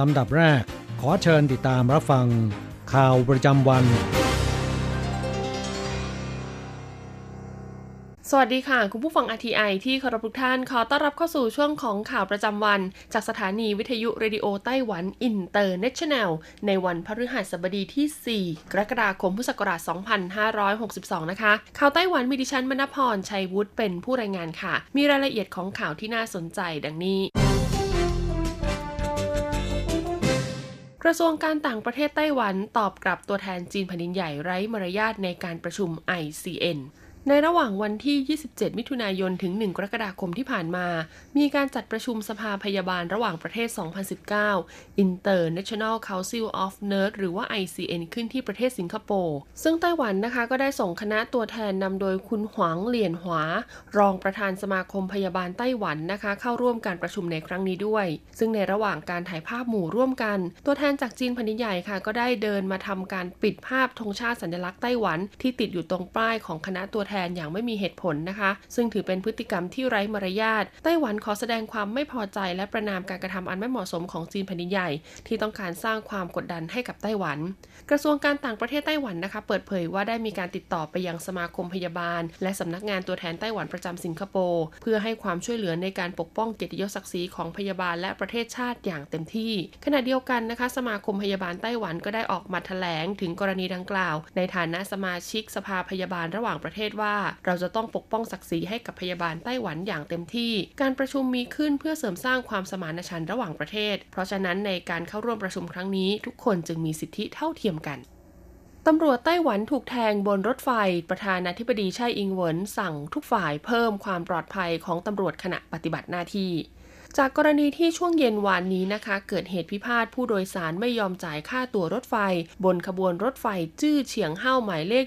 ลำดับแรก ขอเชิญติดตามรับฟัง ข่าวประจำวัน สวัสดีค่ะ คุณผู้ฟัง RTI ที่เคารพทุกท่าน ขอต้อนรับเข้าสู่ช่วงของข่าวประจำวัน จากสถานีวิทยุ Radio Taiwan International ในวันพฤหัสบดีที่ 4 กรกฎาคมพุทธศักราช 2562 นะคะ ข่าวไต้หวันมีดิฉันมณพรชัยวุฒิเป็นผู้รายงานค่ะ มีรายละเอียดของข่าวที่น่าสนใจดังนี้ กระทรวงการต่างประเทศไต้หวันตอบกลับตัวแทนจีนแผ่นดินใหญ่ไร้มารยาทในการประชุม ICN ในระหว่างวันที่ 27 มิถุนายน ถึง 1 กรกฎาคมที่ผ่านมา มีการจัดประชุมสภาพยาบาลระหว่างประเทศ 2019 International Council of Nurse หรือว่า ICN ขึ้นที่ประเทศสิงคโปร์ ซึ่งไต้หวันนะคะก็ได้ส่งคณะตัวแทนนำโดยคุณหวางเหลียนหวา รองประธานสมาคมพยาบาลไต้หวันนะคะ เข้าร่วมการประชุมในครั้งนี้ด้วย ซึ่งในระหว่างการถ่ายภาพหมู่ร่วมกัน ตัวแทนจากจีนแผ่นดินใหญ่ค่ะ ก็ได้เดินมาทำการปิดภาพธงชาติสัญลักษณ์ไต้หวัน ที่ติดอยู่ตรงป้ายของคณะตัวแทนอย่างไม่มีเหตุผลนะคะ ซึ่งถือเป็นพฤติกรรมที่ไร้มารยาทไต้หวันขอแสดงความไม่พอใจและประนามการกระทำอันไม่เหมาะสมของจีนแผ่นดินใหญ่ ที่ต้องการสร้างความกดดันให้กับไต้หวัน กระทรวงการต่างประเทศไต้หวันนะคะ เปิดเผยว่าได้มีการติดต่อไปยังสมาคมพยาบาล และสำนักงานตัวแทนไต้หวันประจำสิงคโปร์เพื่อให้ความช่วยเหลือในการปกป้องเกียรติยศศักดิ์ศรีของพยาบาลและประเทศชาติอย่างเต็มที่ ขณะเดียวกันนะคะ สมาคมพยาบาลไต้หวันก็ได้ออกมาแถลงถึงกรณีดังกล่าว ในฐานะสมาชิกสภาพยาบาลระหว่างประเทศว่าเราจะต้องปกป้องศักดิ์ศรีให้กับพยาบาลไต้หวันอย่างเต็มที่ การประชุมมีขึ้นเพื่อเสริมสร้างความสมานฉันท์ระหว่างประเทศ เพราะฉะนั้นในการเข้าร่วมประชุมครั้งนี้ ทุกคนจึงมีสิทธิเท่าเทียมกันตำรวจไต้หวันถูกแทงบนรถไฟ ประธานาธิบดีไช่อิงเหวินสั่งทุกฝ่ายเพิ่มความปลอดภัยของตำรวจขณะปฏิบัติหน้าที่ จากกรณีที่ช่วงเย็นวานนี้นะคะ เกิดเหตุพิพาทผู้โดยสารไม่ยอมจ่ายค่าตั๋วรถไฟ บนขบวนรถไฟจื้อเฉียงเฮ้าหมายเลข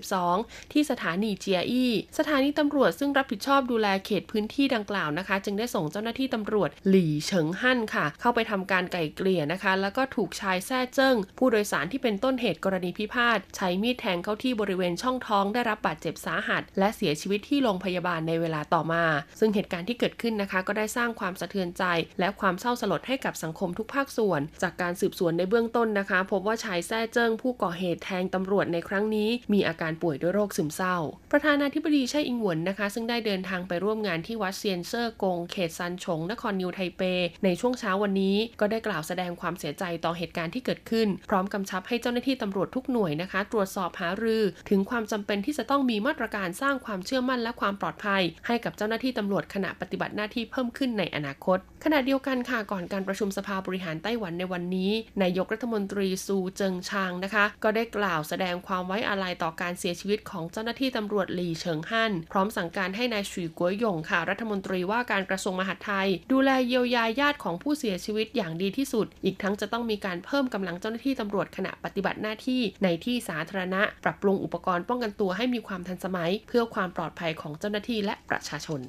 152 ที่สถานีเจียอี้ สถานีตำรวจซึ่งรับผิดชอบดูแลเขตพื้นที่ดังกล่าวนะคะ จึงได้ส่งเจ้าหน้าที่ตำรวจหลี่เฉิงฮั่นค่ะ เข้าไปทำการไกล่เกลี่ยนะคะ แล้วก็ถูกชายแท้เจิ้ง ผู้โดยสารที่เป็นต้นเหตุกรณีพิพาทใช้มีดแทงเข้าที่บริเวณช่องท้องได้รับบาดเจ็บสาหัส และเสียชีวิตที่โรงพยาบาลในเวลาต่อมา ซึ่งเหตุการณ์ที่เกิดขึ้นนะคะ ก็ได้สร้างความความสะเทือนใจ และความเศร้าสลดให้กับสังคมทุกภาคส่วน จากการสืบสวนในเบื้องต้นนะคะ พบว่าชายแซ่เจิ้งผู้ก่อเหตุแทงตำรวจในครั้งนี้ มีอาการป่วยด้วยโรคซึมเศร้า ประธานาธิบดีไช่อิงเหวินนะคะ ซึ่งได้เดินทางไปร่วมงานที่วัดเซียนเซอร์กงเขตซันฉงนครนิวไทเป ในช่วงเช้าวันนี้ก็ได้กล่าวแสดงความเสียใจต่อเหตุการณ์ที่เกิดขึ้น พร้อมกำชับให้เจ้าหน้าที่ตำรวจทุกหน่วยนะคะ ตรวจสอบหารือ ถึงความจำเป็นที่จะต้องมีมาตรการสร้างความเชื่อมั่นและความปลอดภัย ให้กับเจ้าหน้าที่ตำรวจขณะปฏิบัติหน้าที่เพิ่มขึ้นในอนาคต ขณะเดียวกันค่ะก่อนการประชุมสภาบริหารไต้หวันในวันนี้ นายกรัฐมนตรีซูเจิงชางนะคะ ก็ได้กล่าวแสดงความไว้อาลัยต่อการเสียชีวิตของเจ้าหน้าที่ตำรวจหลี่เฉิงฮั่นพร้อมสั่งการให้นายฉุยกัวหยงค่ะ รัฐมนตรีว่าการกระทรวงมหาดไทย ดูแลเยียวยาญาติของผู้เสียชีวิตอย่างดีที่สุด อีกทั้งจะต้องมีการเพิ่มกำลังเจ้าหน้าที่ตำรวจขณะปฏิบัติหน้าที่ในที่สาธารณะ ปรับปรุงอุปกรณ์ป้องกันตัวให้มีความทันสมัย เพื่อความปลอดภัยของเจ้าหน้าที่และประชาชน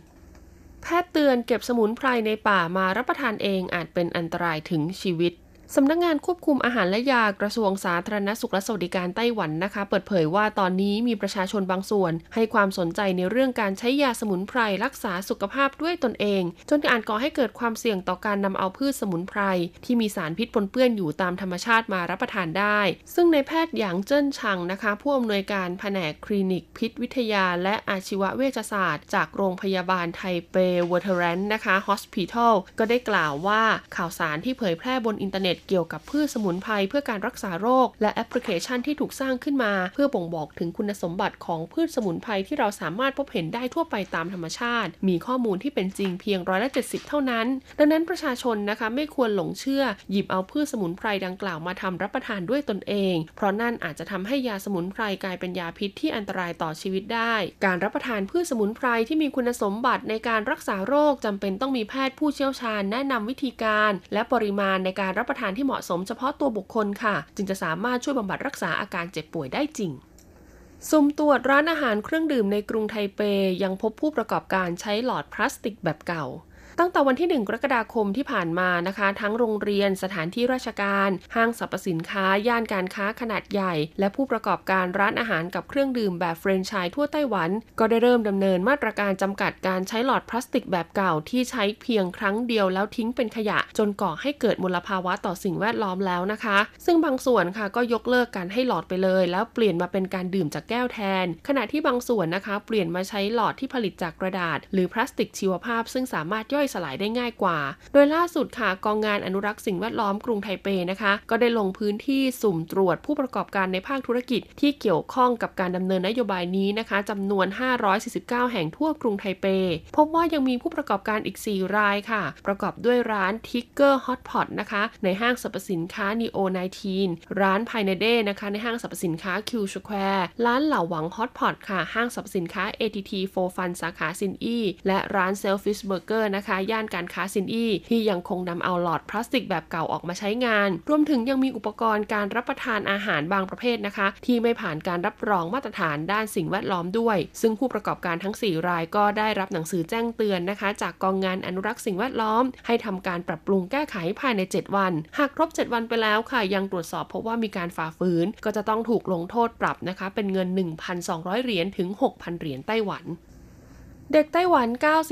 แพทย์เตือนเก็บสมุนไพรในป่ามารับประทานเองอาจเป็นอันตรายถึงชีวิต สำนักงงานควบคุมอาหารและยากระทรวงสาธารณสุขและสวัสดิการไต้หวันนะคะ เปิดเผยว่าตอนนี้มีประชาชนบางส่วน ให้ความสนใจในเรื่องการใช้ยาสมุนไพรรักษาสุขภาพด้วยตนเอง จนอาจก่อให้เกิดความเสี่ยงต่อการนำเอาพืชสมุนไพร ที่มีสารพิษปนเปื้อนอยู่ตามธรรมชาติมารับประทานได้ ซึ่งในแพทย์หยางเจิ้นชังนะคะ ผู้อำนวยการแผนกคลินิกพิษวิทยา และอาชีวเวชศาสตร์ จากโรงพยาบาลไทTaipei Veterans นะคะ Hospital ก็ได้กล่าวว่าข่าวสารที่เผยแพร่บนอินเทอร์เน็ตเกี่ยวกับพืชสมุนไพรเพื่อการรักษาโรค และแอปพลิเคชันที่ถูกสร้างขึ้นมา เพื่อบ่งบอกถึงคุณสมบัติของพืชสมุนไพรที่เราสามารถพบเห็นได้ทั่วไปตามธรรมชาติ มีข้อมูลที่เป็นจริงเพียงร้อยละเจ็ดสิบเท่านั้น ดังนั้นประชาชนนะคะไม่ควรหลงเชื่อ หยิบเอาพืชสมุนไพรดังกล่าวมาทำรับประทานด้วยตนเอง เพราะนั่นอาจจะทำให้ยาสมุนไพรกลายเป็นยาพิษที่อันตรายต่อชีวิตได้ การรับประทานพืชสมุนไพรที่มีคุณสมบัติในการรักษาโรคจำเป็นต้องมีแพทย์ผู้เชี่ยวชาญแนะนำวิธีการ และปริมาณในการรับประทานที่เหมาะสมเฉพาะตัวบุคคลค่ะ จึงจะสามารถช่วยบำบัดรักษาอาการเจ็บป่วยได้จริงสุ่มตรวจร้านอาหารเครื่องดื่มในกรุงไทเปยังพบผู้ประกอบการใช้หลอดพลาสติกแบบเก่า ตั้งแต่วันที่ 1 กรกฎาคมที่ผ่านมานะคะ ทั้งโรงเรียนสถานที่ราชการ ห้างสรรพสินค้า ย่านการค้าขนาดใหญ่ และผู้ประกอบการร้านอาหารกับเครื่องดื่มแบบแฟรนไชส์ทั่วไต้หวัน ก็ได้เริ่มดำเนินมาตรการจำกัดการใช้หลอดพลาสติกแบบเก่าที่ใช้เพียงครั้งเดียวแล้วทิ้งเป็นขยะ จนก่อให้เกิดมลภาวะต่อสิ่งแวดล้อมแล้วนะคะ ซึ่งบางส่วนค่ะก็ยกเลิกการให้หลอดไปเลย แล้วเปลี่ยนมาเป็นการดื่มจากแก้วแทน ขณะที่บางส่วนนะคะ เปลี่ยนมาใช้หลอดที่ผลิตจากกระดาษ หรือพลาสติกชีวภาพ ซึ่งสามารถย่อยสลายได้ง่ายกว่า โดยล่าสุดค่ะกองงานอนุรักษ์สิ่งแวดล้อมกรุงไทเปนะคะ ก็ได้ลงพื้นที่สุ่มตรวจผู้ประกอบการในภาคธุรกิจ ที่เกี่ยวข้องกับการดำเนินนโยบายนี้นะคะจำนวน 549 แห่งทั่วกรุงไทเป พบว่ายังมีผู้ประกอบการอีก 4 รายค่ะ ประกอบด้วยร้าน Tiger Hotpot นะคะ ในห้างสรรพสินค้า Neo 19 ร้านภายในเดนะคะ ในห้างสรรพสินค้า Q Square ร้านเหล่าหวัง Hotpot ค่ะ ห้างสรรพสินค้า ATT for Fun สาขาซินอีและร้าน Selfish Burger นะคะย่านการค้าซินอีที่ยังคงนำเอาหลอดพลาสติกแบบเก่าออกมาใช้งาน รวมถึงยังมีอุปกรณ์การรับประทานอาหารบางประเภทนะคะ ที่ไม่ผ่านการรับรองมาตรฐานด้านสิ่งแวดล้อมด้วย ซึ่งผู้ประกอบการทั้ง 4 รายก็ได้รับหนังสือแจ้งเตือนนะคะ จากกองงานอนุรักษ์สิ่งแวดล้อม ให้ทำการปรับปรุงแก้ไขภายใน 7 วัน หากครบ 7 วันไปแล้วค่ะ ยังตรวจสอบพบว่ามีการฝ่าฝืน ก็จะต้องถูกลงโทษปรับนะคะ เป็นเงิน 1,200 เหรียญถึง 6,000 เหรียญไต้หวัน เด็กไต้หวัน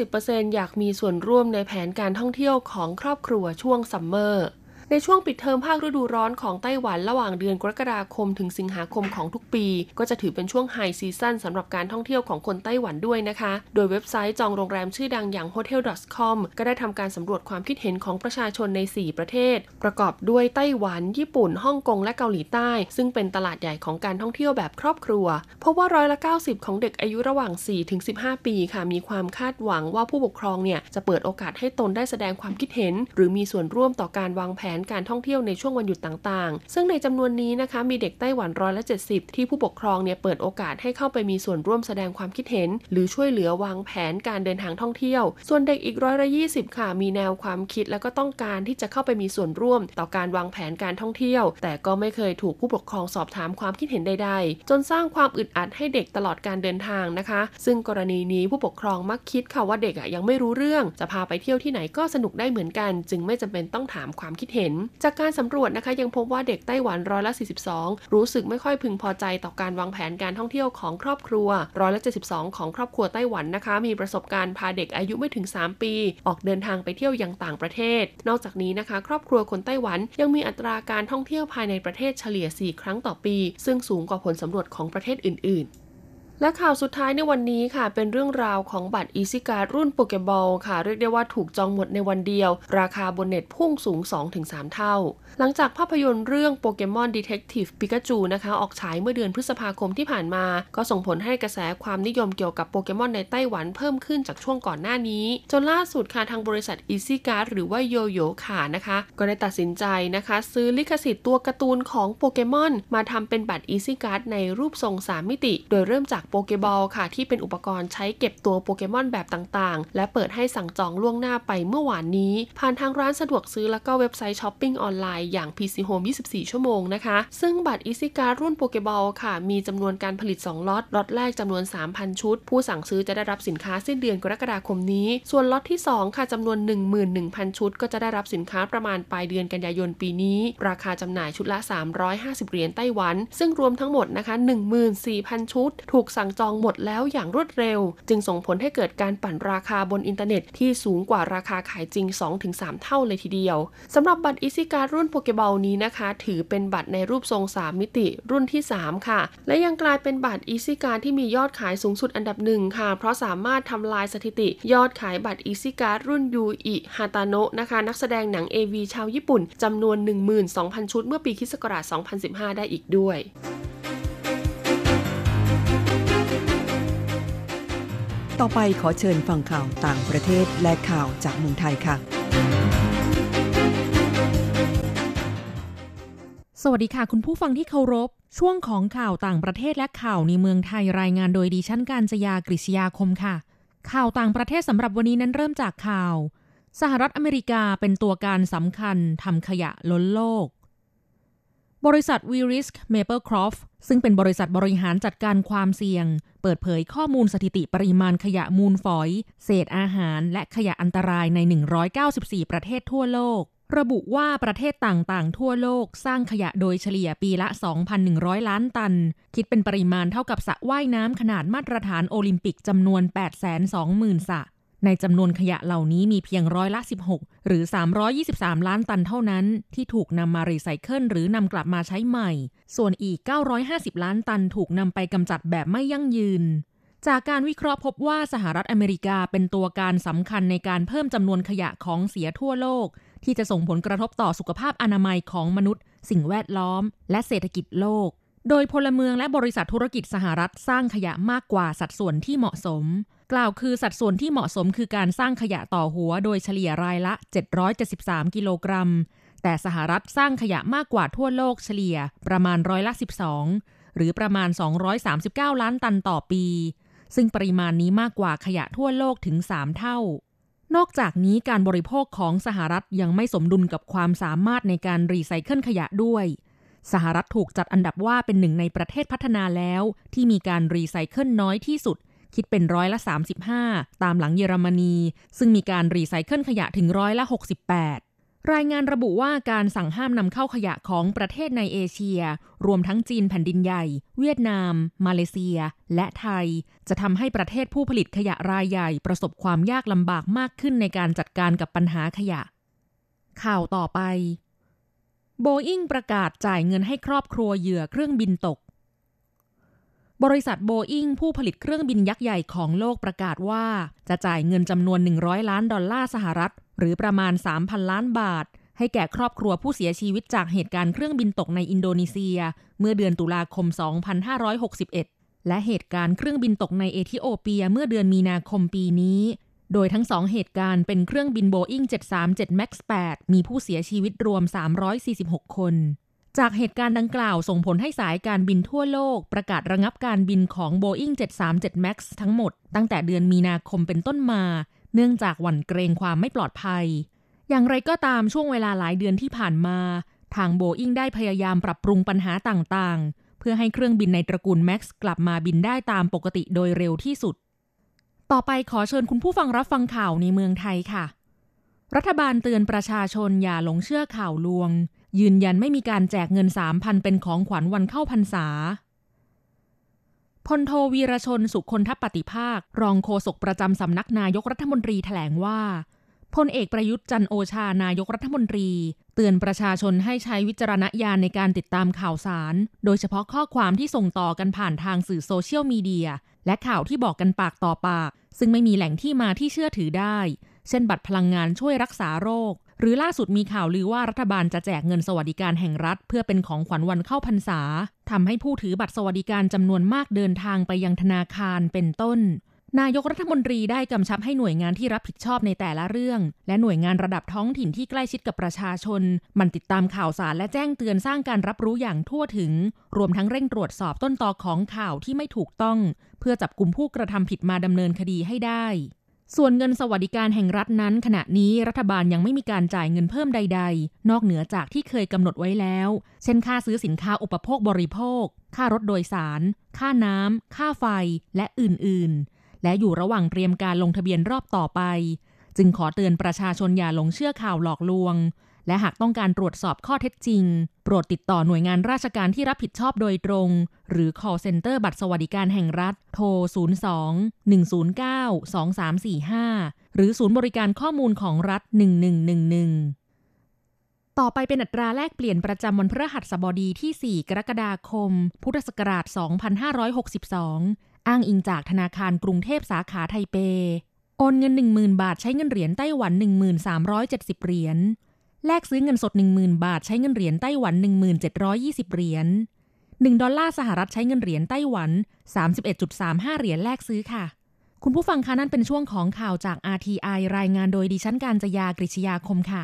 90%อยากมีส่วนร่วมในแผนการท่องเที่ยวของครอบครัวช่วงซัมเมอร์ ในช่วงปิดเทอมภาคฤดูร้อนของไต้หวันระหว่างเดือนกรกฎาคมถึงสิงหาคมของทุกปี ก็จะถือเป็นช่วงไฮซีซั่นสำหรับการท่องเที่ยวของคนไต้หวันด้วยนะคะ โดยเว็บไซต์จองโรงแรมชื่อดังอย่าง hotel.com ก็ได้ทำการสำรวจความคิดเห็นของประชาชนใน 4 ประเทศ ประกอบด้วยไต้หวัน ญี่ปุ่น ฮ่องกง และเกาหลีใต้ ซึ่งเป็นตลาดใหญ่ของการท่องเที่ยวแบบครอบครัวพบว่าร้อยละ 90 ของเด็กอายุระหว่าง4-15 ปีค่ะ มีความคาดหวังว่าผู้ปกครองเนี่ยจะเปิดโอกาสให้ตนได้แสดงความคิดเห็น หรือมีส่วนร่วมต่อการวางแผนนการท่องเที่ยวในช่วงวันหยุดต่างๆ ซึ่งในจำนวนนี้นะคะมีเด็กไต้หวันร้อยละ70 ที่ผู้ปกครองเนี่ยเปิดโอกาสให้เข้าไปมีส่วนร่วมแสดงความคิดเห็น หรือช่วยเหลือวางแผนการเดินทางท่องเที่ยว ส่วนเด็กอีกร้อยละ20ค่ะ มีแนวความคิดและก็ต้องการที่จะเข้าไปมีส่วนร่วม ต่อการวางแผนการท่องเที่ยว แต่ก็ไม่เคยถูกผู้ปกครองสอบถามความคิดเห็นใดๆ จนสร้างความอึดอัดให้เด็กตลอดการเดินทางนะคะ ซึ่งกรณีนี้ผู้ปกครองมักคิดค่ะว่าเด็กอะยังไม่รู้เรื่อง จะพาไปเที่ยวที่ไหนก็สนุกได้เหมือนกัน จึงไม่จำเป็นต้องถามความคิดเห็นจากการสำรวจนะคะยังพบว่าเด็กไต้หวันร้อยละ 42 รู้สึกไม่ค่อยพึงพอใจต่อการวางแผนการท่องเที่ยวของครอบครัวร้อยละ 72 ของครอบครัวไต้หวันนะคะ มีประสบการณ์พาเด็กอายุไม่ถึง 3 ปี ออกเดินทางไปเที่ยวยังต่างประเทศ นอกจากนี้นะคะ ครอบครัวคนไต้หวันยังมีอัตราการท่องเที่ยวภายในประเทศเฉลี่ย 4 ครั้งต่อปี ซึ่งสูงกว่าผลสำรวจของประเทศอื่น ๆ และข่าวสุดท้ายในวันนี้ค่ะ เป็นเรื่องราวของบัตร Easy Card รุ่นโปเกบอลค่ะ เรียกได้ว่าถูกจองหมดในวันเดียว ราคาบนเน็ตพุ่งสูง 2-3 เท่า หลังจากภาพยนตร์เรื่องโปเกมอนดีเทคทีฟปิกาจูนะคะ ออกฉายเมื่อเดือนพฤษภาคมที่ผ่านมา ก็ส่งผลให้กระแสความนิยมเกี่ยวกับโปเกมอนในไต้หวันเพิ่มขึ้นจากช่วงก่อนหน้านี้ จนล่าสุดค่ะทางบริษัท Easy Card หรือว่าโยโย่ค่ะนะคะ ก็ได้ตัดสินใจนะคะ ซื้อลิขสิทธิ์ตัวการ์ตูนของโปเกมอนมาทำเป็นบัตร Easy Card ในรูปทรง3มิติ โดยเริ่มจากโปเกบอลค่ะ ที่เป็นอุปกรณ์ใช้เก็บตัวโปเกมอนแบบต่างๆ และเปิดให้สั่งจองล่วงหน้าไปเมื่อวานนี้ ผ่านทางร้านสะดวกซื้อแล้วก็เว็บไซต์ช้อปปิ้งออนไลน์อย่าง PC Home 24 ชั่วโมงนะคะ ซึ่งบัตร Easy Card รุ่นโปเกบอลค่ะ มีจำนวนการผลิต 2ล็อตล็อตแรกจำนวน 3,000 ชุด ผู้สั่งซื้อจะได้รับสินค้าสิ้นเดือนกรกฎาคมนี้ ส่วนล็อตที่ 2 ค่ะจำนวน 11,000 ชุด ก็จะได้รับสินค้าประมาณปลายเดือนกันยายนปีนี้ ราคาจำหน่ายชุดละ 350 เหรียญไต้หวัน ซึ่งรวมทั้งหมดนะคะ14,000 ชุด ถูกสั่งจองหมดแล้วอย่างรวดเร็ว จึงส่งผลให้เกิดการปั่นราคาบนอินเทอร์เน็ตที่สูงกว่าราคาขายจริง 2-3 เท่าเลยทีเดียวสำหรับบัตร Easy Card รุ่นโปเกบอลนี้นะคะ ถือเป็นบัตรในรูปทรง 3 มิติรุ่นที่ 3 ค่ะ และยังกลายเป็นบัตร Easy Card ที่มียอดขายสูงสุดอันดับหนึ่งค่ะ เพราะสามารถทำลายสถิติ ยอดขายบัตร Easy Card รุ่นยูอิฮาตาโนะนะคะ นักแสดงหนัง AV ชาวญี่ปุ่นจำนวน 12,000 ชุดเมื่อปีคศ2015 ได้อีกด้วย ต่อไปขอเชิญฟังข่าวต่างประเทศและข่าวจากเมืองไทยค่ะ สวัสดีค่ะคุณผู้ฟังที่เคารพ ช่วงของข่าวต่างประเทศและข่าวในเมืองไทยรายงานโดยดิฉันการจยากริชยาคมค่ะ ข่าวต่างประเทศสำหรับวันนี้นั้นเริ่มจากข่าว สหรัฐอเมริกาเป็นตัวการสำคัญทำขยะล้นโลก บริษัท v ีริส m a p l e c r o f t ซึ่งเป็นบริษัทบริหารจัดการความเสี่ยง เปิดเผยข้อมูลสถิติปริมาณขยะมูลฝอย เศษอาหาร และขยะอันตรายใน 194 ประเทศทั่วโลก ระบุว่าประเทศต่างๆ ทั่วโลกสร้างขยะโดยเฉลี่ยปีละ 2,100 ล้านตัน คิดเป็นปริมาณเท่ากับสระว่ายน้ำขนาดมาตรฐานโอลิมปิกจำนวน 820,000สระ ในจำนวนขยะเหล่านี้มีเพียงร้อยละ 16 หรือ 323 ล้านตันเท่านั้น ที่ถูกนำมารีไซเคิลหรือนำกลับมาใช้ใหม่ ส่วนอีก 950 ล้านตันถูกนำไปกำจัดแบบไม่ยั่งยืน จากการวิเคราะห์พบว่าสหรัฐอเมริกาเป็นตัวการสำคัญในการเพิ่มจำนวนขยะของเสียทั่วโลก ที่จะส่งผลกระทบต่อสุขภาพอนามัยของมนุษย์ สิ่งแวดล้อม และเศรษฐกิจโลก โดยพลเมืองและบริษัทธุรกิจสหรัฐสร้างขยะมากกว่าสัดส่วนที่เหมาะสม กล่าวคือสัดส่วนที่เหมาะสมคือการสร้างขยะต่อหัวโดยเฉลี่ยรายละ 773 กิโลกรัม แต่สหรัฐสร้างขยะมากกว่าทั่วโลกเฉลี่ยประมาณร้อยละ 12 หรือประมาณ 239 ล้านตันต่อปี ซึ่งปริมาณนี้มากกว่าขยะทั่วโลกถึง 3 เท่า นอกจากนี้การบริโภคของสหรัฐยังไม่สมดุลกับความสามารถในการรีไซเคิลขยะด้วยสหรัฐถูกจัดอันดับว่าเป็นหนึ่งในประเทศพัฒนาแล้ว ที่มีการรีไซเคิลน้อยที่สุด คิดเป็นร้อยละ 35 ตามหลังเยอรมนี ซึ่งมีการรีไซเคิลขยะถึงร้อยละ 68รายงานระบุว่าการสั่งห้ามนำเข้าขยะของประเทศในเอเชีย รวมทั้งจีนแผ่นดินใหญ่ เวียดนาม มาเลเซีย และไทย จะทำให้ประเทศผู้ผลิตขยะรายใหญ่ประสบความยากลำบากมากขึ้นในการจัดการกับปัญหาขยะ ข่าวต่อไป โบอิงประกาศจ่ายเงินให้ครอบครัวเหยื่อเครื่องบินตก บริษัทโบอิงผู้ผลิตเครื่องบินยักษ์ใหญ่ของโลกประกาศว่า จะจ่ายเงินจำนวน 100 ล้านดอลลาร์สหรัฐ หรือประมาณ 3,000 ล้านบาท ให้แก่ครอบครัวผู้เสียชีวิตจากเหตุการณ์เครื่องบินตกในอินโดนีเซีย เมื่อเดือนตุลาคม 2561 และเหตุการณ์เครื่องบินตกในเอธิโอเปียเมื่อเดือนมีนาคมปีนี้ โดยทั้งสองเหตุการณ์เป็นเครื่องบินโบอิง737 MAX 8มีผู้เสียชีวิตรวม 346 คน จากเหตุการณ์ดังกล่าวส่งผลให้สายการบินทั่วโลก ประกาศระงับการบินของ Boeing 737 MAX ทั้งหมด ตั้งแต่เดือนมีนาคมเป็นต้นมา เนื่องจากหวั่นเกรงความไม่ปลอดภัย อย่างไรก็ตามช่วงเวลาหลายเดือนที่ผ่านมา ทาง Boeing ได้พยายามปรับปรุงปัญหาต่างๆ เพื่อให้เครื่องบินในตระกูล MAX กลับมาบินได้ตามปกติโดยเร็วที่สุด ต่อไปขอเชิญคุณผู้ฟังรับฟังข่าวในเมืองไทยค่ะ รัฐบาลเตือนประชาชนอย่าหลงเชื่อข่าวลวง ยืนยันไม่มีการแจกเงิน 3,000 เป็นของขวัญวันเข้าพรรษาพลโทวีรชนสุคนทัพปฏิภาค รองโฆษกประจำสำนักนายกรัฐมนตรีแถลงว่าพลเอกประยุทธ์จันโอชานายกรัฐมนตรี เตือนประชาชนให้ใช้วิจารณญาณในการติดตามข่าวสาร โดยเฉพาะข้อความที่ส่งต่อกันผ่านทางสื่อโซเชียลมีเดีย และข่าวที่บอกกันปากต่อปาก ซึ่งไม่มีแหล่งที่มาที่เชื่อถือได้ เช่นบัตรพลังงานช่วยรักษาโรค หรือล่าสุดมีข่าวลือว่ารัฐบาลจะแจกเงินสวัสดิการแห่งรัฐ เพื่อเป็นของขวัญวันเข้าพรรษาทำให้ผู้ถือบัตรสวัสดิการจำนวนมากเดินทางไปยังธนาคารเป็นต้น นายกรัฐมนตรีได้กำชับให้หน่วยงานที่รับผิดชอบในแต่ละเรื่อง และหน่วยงานระดับท้องถิ่นที่ใกล้ชิดกับประชาชน มันติดตามข่าวสารและแจ้งเตือนสร้างการรับรู้อย่างทั่วถึง รวมทั้งเร่งตรวจสอบต้นตอของข่าวที่ไม่ถูกต้อง เพื่อจับกลุ่มผู้กระทำผิดมาดำเนินคดีให้ได้ ส่วนเงินสวัสดิการแห่งรัฐนั้นขณะนี้รัฐบาลยังไม่มีการจ่ายเงินเพิ่มใด ๆ นอกเหนือจากที่เคยกำหนดไว้แล้ว เช่นค่าซื้อสินค้าอุปโภคบริโภค ค่ารถโดยสาร ค่าน้ำ ค่าไฟ และอื่น ๆ และอยู่ระหว่างเตรียมการลงทะเบียนรอบต่อไป จึงขอเตือนประชาชนอย่าหลงเชื่อข่าวหลอกลวง และหากต้องการตรวจสอบข้อเท็จจริง โปรดติดต่อหน่วยงานราชการที่รับผิดชอบโดยตรง หรือ call center บัตรสวัสดิการแห่งรัฐ โทร 02 109 2345 หรือศูนย์บริการข้อมูลของรัฐ 1111ต่อไปเป็นอัตราแลกเปลี่ยนประจำวันพฤหัสบดีที่ 4 กรกฎาคม พุทธศักราช 2562 อ้างอิงจากธนาคารกรุงเทพสาขาไทเป โอนเงิน 10,000 บาทใช้เงินเหรียญไต้หวัน 1370 เหรียญ แลกซื้อเงินสด 10,000 บาท ใช้เงินเหรียญไต้หวัน 1720 เหรียญ1ดอลลาร์สหรัฐใช้เงินเหรียญไต้หวัน 31.35 เหรียญแลกซื้อค่ะ คุณผู้ฟังคะนั่นเป็นช่วงของข่าวจาก RTI รายงานโดยดิฉันการจยากริชยาคมค่ะ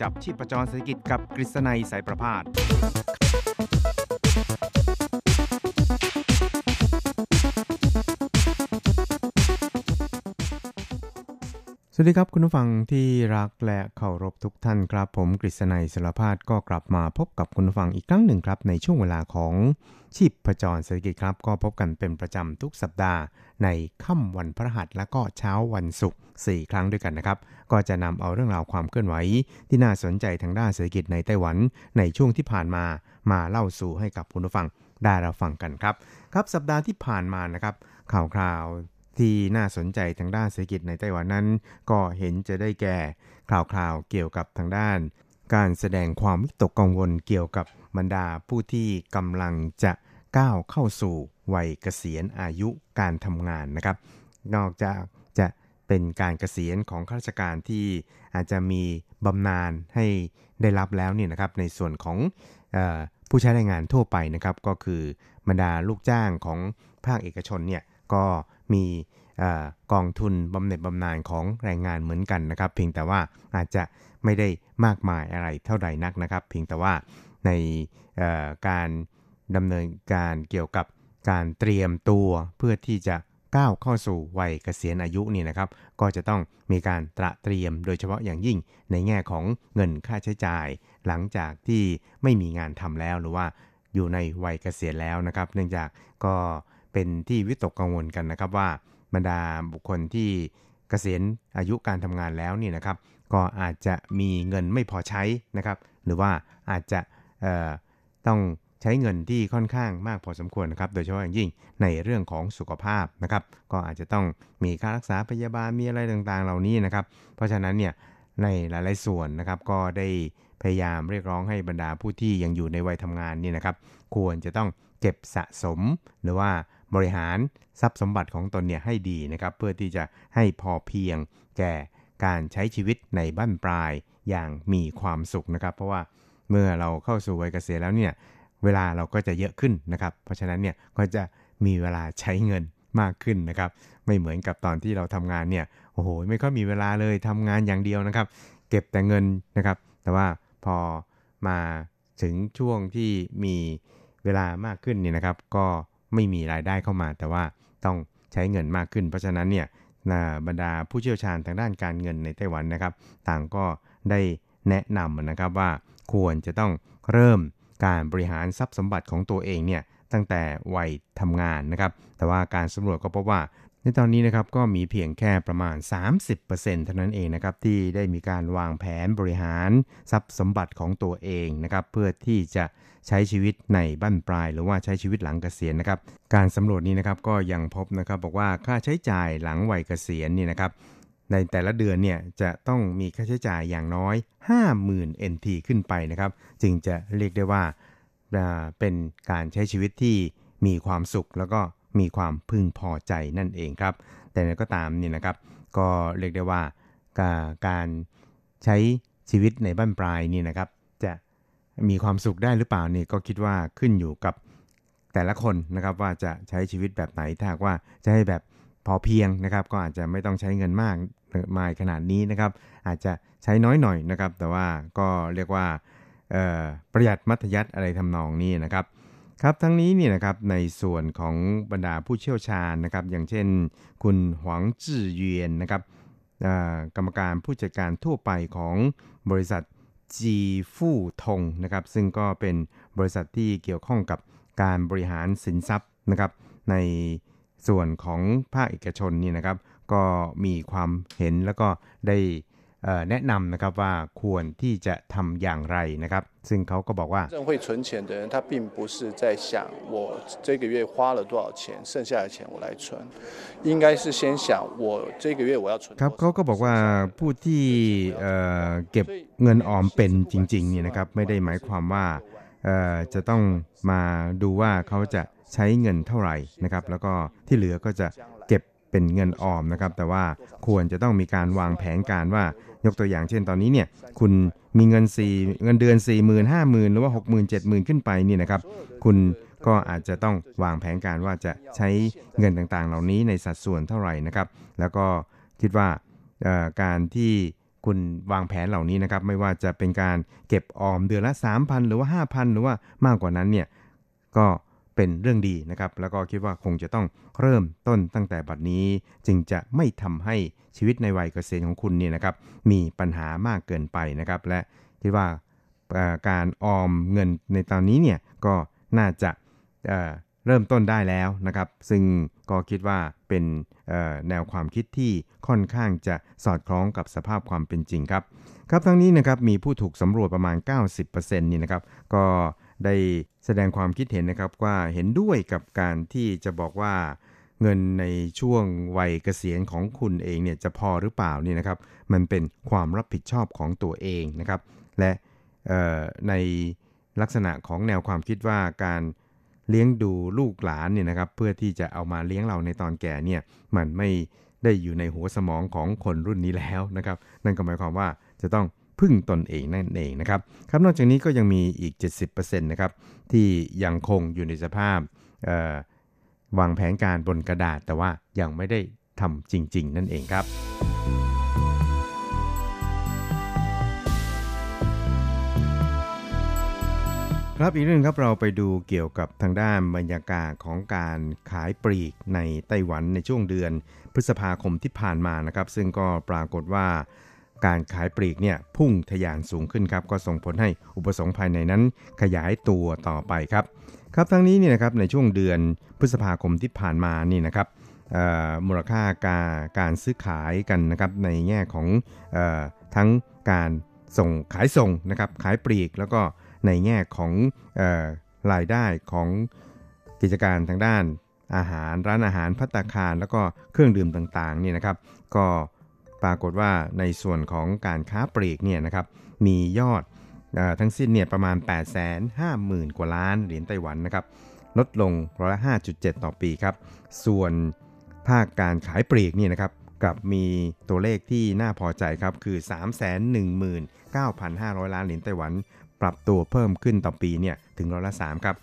จับชีพจรเศรษฐกิจกับกฤษณัยสายประพาส สวัสดีครับคุณผู้ฟังที่รักและเคารพทุกท่านครับ ผมกฤษณัยสารพาดก็กลับมาพบกับคุณผู้ฟังอีกครั้งหนึ่งครับ ในช่วงเวลาของชีพประจรเศรษฐกิจครับ ก็พบกันเป็นประจำทุกสัปดาห์ ในค่ำวันพฤหัสและก็เช้าวันศุกร์4ครั้งด้วยกันนะครับ ก็จะนำเอาเรื่องราวความเคลื่อนไหว ที่น่าสนใจทางด้านเศรษฐกิจในไต้หวัน ในช่วงที่ผ่านมามาเล่าสู่ให้กับคุณผู้ฟังได้รับฟังกันครับ ครับสัปดาห์ที่ผ่านมานะครับข่าวคราว ที่น่าสนใจทางด้านเศรษฐกิจในไต้หวันนั้น ก็เห็นจะได้แก่ข่าวคราวเกี่ยวกับทางด้าน การแสดงความวิตกกังวลเกี่ยวกับบรรดาผู้ที่กำลังจะก้าวเข้าสู่วัยเกษียณอายุการทำงานนะครับ นอกจากจะเป็นการเกษียณของข้าราชการที่อาจจะมีบำนาญให้ได้รับแล้วเนี่ยนะครับ ในส่วนของออผู้ใช้แรงงานทั่วไปนะครับ ก็คือบรรดาลูกจ้างของภาคเอกชนเนี่ยก็ มีอกองทุนบำเหน็จบำนาญของแรงงานเหมือนกันนะครับ เพียงแต่ว่าอาจจะไม่ได้มากมายอะไรเท่าใดนักนะครับ เพียงแต่ว่าในการดำเนินการเกี่ยวกับการเตรียมตัวเพื่อที่จะก้าวเข้าสู่วัยเกษียณอายุนี่นะครับ ก็จะต้องมีการตระเตรียมโดยเฉพาะอย่างยิ่งในแง่ของเงินค่าใช้จ่าย หลังจากที่ไม่มีงานทำแล้วหรือว่าอยู่ในวัยเกษียณแล้วนะครับ เนื่องจากก็ เป็นที่วิตกกังวลกันนะครับว่าบรรดาบุคคลที่เกษียณอายุการทำงานแล้วนี่นะครับ ก็อาจจะมีเงินไม่พอใช้นะครับ หรือว่าอาจจะต้องใช้เงินที่ค่อนข้างมากพอสมควรนะครับ โดยเฉพาะอย่างยิ่งในเรื่องของสุขภาพนะครับ ก็อาจจะต้องมีค่ารักษาพยาบาลมีอะไรต่างๆ เหล่านี้นะครับ เพราะฉะนั้นเนี่ยในหลายๆส่วนนะครับก็ได้พยายามเรียกร้องให้บรรดาผู้ที่ยังอยู่ในวัยทำงานนี่นะครับ ควรจะต้องเก็บสะสมหรือว่าบริหารทรัพย์สมบัติของตนเนี่ยให้ดีนะครับ เพื่อที่จะให้พอเพียงแก่การใช้ชีวิตในบ้านปลายอย่างมีความสุขนะครับ เพราะว่าเมื่อเราเข้าสู่วัยเกษียณแล้วเนี่ยเวลาเราก็จะเยอะขึ้นนะครับ เพราะฉะนั้นเนี่ยก็จะมีเวลาใช้เงินมากขึ้นนะครับ ไม่เหมือนกับตอนที่เราทำงานเนี่ยโอ้โหไม่ค่อยมีเวลาเลยทำงานอย่างเดียวนะครับ เก็บแต่เงินนะครับ แต่ว่าพอมาถึงช่วงที่มีเวลามากขึ้นเนี่ยนะครับ ก็ ไม่มีรายได้เข้ามา แต่ว่าต้องใช้เงินมากขึ้น เพราะฉะนั้นเนี่ยบรรดาผู้เชี่ยวชาญทางด้านการเงินในไต้หวันนะครับ ต่างก็ได้แนะนำนะครับว่าควรจะต้องเริ่มการบริหารทรัพย์สมบัติของตัวเองเนี่ยตั้งแต่วัยทำงานนะครับ แต่ว่าการสำรวจก็พบว่า ในตอนนี้นะครับก็มีเพียงแค่ประมาณ 30%เท่านั้นเองนะครับที่ได้มีการวางแผนบริหารทรัพย์สมบัติของตัวเองนะครับเพื่อที่จะใช้ชีวิตในบั้นปลาย หรือว่าใช้ชีวิตหลังเกษียณนะครับ การสำรวจนี้นะครับก็ยังพบนะครับบอกว่าค่าใช้จ่ายหลังวัยเกษียณนี่นะครับในแต่ละเดือนเนี่ยจะต้องมีค่าใช้จ่ายอย่างน้อย 50,000 NT ขึ้นไปนะครับ จึงจะเรียกได้ว่าเป็นการใช้ชีวิตที่มีความสุขแล้วก็ มีความพึงพอใจนั่นเองครับ แต่ก็ตามนี่นะครับ ก็เรียกได้ว่าการใช้ชีวิตในบ้านปลายนี่นะครับ จะมีความสุขได้หรือเปล่านี่ก็คิดว่าขึ้นอยู่กับแต่ละคนนะครับว่าจะใช้ชีวิตแบบไหนถ้าว่าจะให้แบบพอเพียงนะครับ ก็อาจจะไม่ต้องใช้เงินมากมายขนาดนี้นะครับ อาจจะใช้น้อยหน่อยนะครับ แต่ว่าก็เรียกว่าประหยัดมัธยัติอะไรทำนองนี้นะครับ ครับทั้งนี้เนี่ยนะครับในส่วนของบรรดาผู้เชี่ยวชาญนะครับอย่างเช่น คุณหวังจื่อเยียนนะครับกรรมการผู้จัดการทั่วไปของบริษัทจีฟู่ทงนะครับซึ่งก็เป็นบริษัทที่เกี่ยวข้องกับการบริหารสินทรัพย์นะครับในส่วนของภาคเอกชนนี่นะครับก็มีความเห็นแล้วก็ได้ แนะนำนะครับว่าควรที่จะทำอย่างไรนะครับ ซึ่งเขาก็บอกว่า正会存钱的人他并不是在想我这个月花了多少钱剩下的钱我来存应该是先想我这个月我要存ครับเขาก็บอกว่าผู้ที่เก็บเงินออมเป็นจริงๆนี่นะครับไม่ได้หมายความว่าจะต้องมาดูว่าเขาจะใช้เงินเท่าไหร่นะครับ แล้วก็ที่เหลือก็จะเก็บเป็นเงินออมนะครับ แต่ว่าควรจะต้องมีการวางแผนการว่า ยกตัวอย่างเช่นตอนนี้เนี่ยคุณมีเงิน4เงินเดือน 4 0 0 0 0 5 0,000 หรือว่า 60,000 70,000 ขึ้นไปนี่นะครับ คุณก็อาจจะต้องวางแผนการว่าจะใช้เงินต่างๆ เหล่านี้ในสัดส่วนเท่าไหร่นะครับ แล้วก็คิดว่าการที่คุณวางแผนเหล่านี้นะครับ ไม่ว่าจะเป็นการเก็บออมเดือนละ 3,000 หรือว่า 5,000 หรือว่ามากกว่านั้นเนี่ยก็ เป็นเรื่องดีนะครับ แล้วก็คิดว่าคงจะต้องเริ่มต้นตั้งแต่บัดนี้ จึงจะไม่ทำให้ชีวิตในวัยเกษียณของคุณเนี่ยนะครับมีปัญหามากเกินไปนะครับ และคิดว่าการออมเงินในตอนนี้เนี่ยก็น่าจะเเริ่มต้นได้แล้วนะครับ ซึ่งก็คิดว่าเป็นแนวความคิดที่ค่อนข้างจะสอดคล้องกับสภาพความเป็นจริงครับ ครับทั้งนี้นะครับมีผู้ถูกสำรวจประมาณ 90%นี่นะครับ ก็ ได้แสดงความคิดเห็นนะครับว่าเห็นด้วยกับการที่จะบอกว่าเงินในช่วงวัยเกษียณของคุณเองเนี่ยจะพอหรือเปล่านี่นะครับ มันเป็นความรับผิดชอบของตัวเองนะครับ และในลักษณะของแนวความคิดว่าการเลี้ยงดูลูกหลานเนี่ยนะครับ เพื่อที่จะเอามาเลี้ยงเราในตอนแก่เนี่ยมันไม่ได้อยู่ในหัวสมองของคนรุ่นนี้แล้วนะครับ นั่นก็หมายความว่าจะต้อง พึ่งตนเองนั่นเองนะครับครับนอกจากนี้ก็ยังมีอีก 70%นะครับที่ยังคงอยู่ในสภาพวางแผนการบนกระดาษ แต่ว่ายังไม่ได้ทำจริง ๆ นั่นเองครับครับอีกเรื่องครับเราไปดูเกี่ยวกับทางด้านบรรยากาศของการขายปลีกในไต้หวันในช่วงเดือนพฤษภาคมที่ผ่านมานะครับ ซึ่งก็ปรากฏว่า การขายปลีกเนี่ยพุ่งทะยานสูงขึ้นครับก็ส่งผลให้อุปสงค์ภายในนั้นขยายตัวต่อไปครับครับทั้งนี้เนี่ยนะครับในช่วงเดือนพฤษภาคมที่ผ่านมานี่นะครับมูลค่าการการซื้อขายกันนะครับในแง่ของอทั้งการส่งขายส่งนะครับขายปลีก แล้วก็ในแง่ของอรายได้ของกิจการทางด้านอาหารร้านอาหารพัตตาคาร แล้วก็เครื่องดื่มต่างๆนี่นะครับ ก็ ปรากฏว่าในส่วนของการค้าปลีกเนี่ยนะครับมียอดอทั้งสิ้นเนี่ยประมาณ 8 5 0 0 0 0 กว่าล้านเหรียญไต้หวันนะครับลดลงร้อยละ5.7 ต่อปีครับส่วนภาคการขายปลีกเนี่ยนะครับกับมีตัวเลขที่น่าพอใจครับคือ 319,500 ล้านเหรียญไต้หวัน ปรับตัวเพิ่มขึ้นต่อปีเนี่ยถึงร้อยละ3ครับ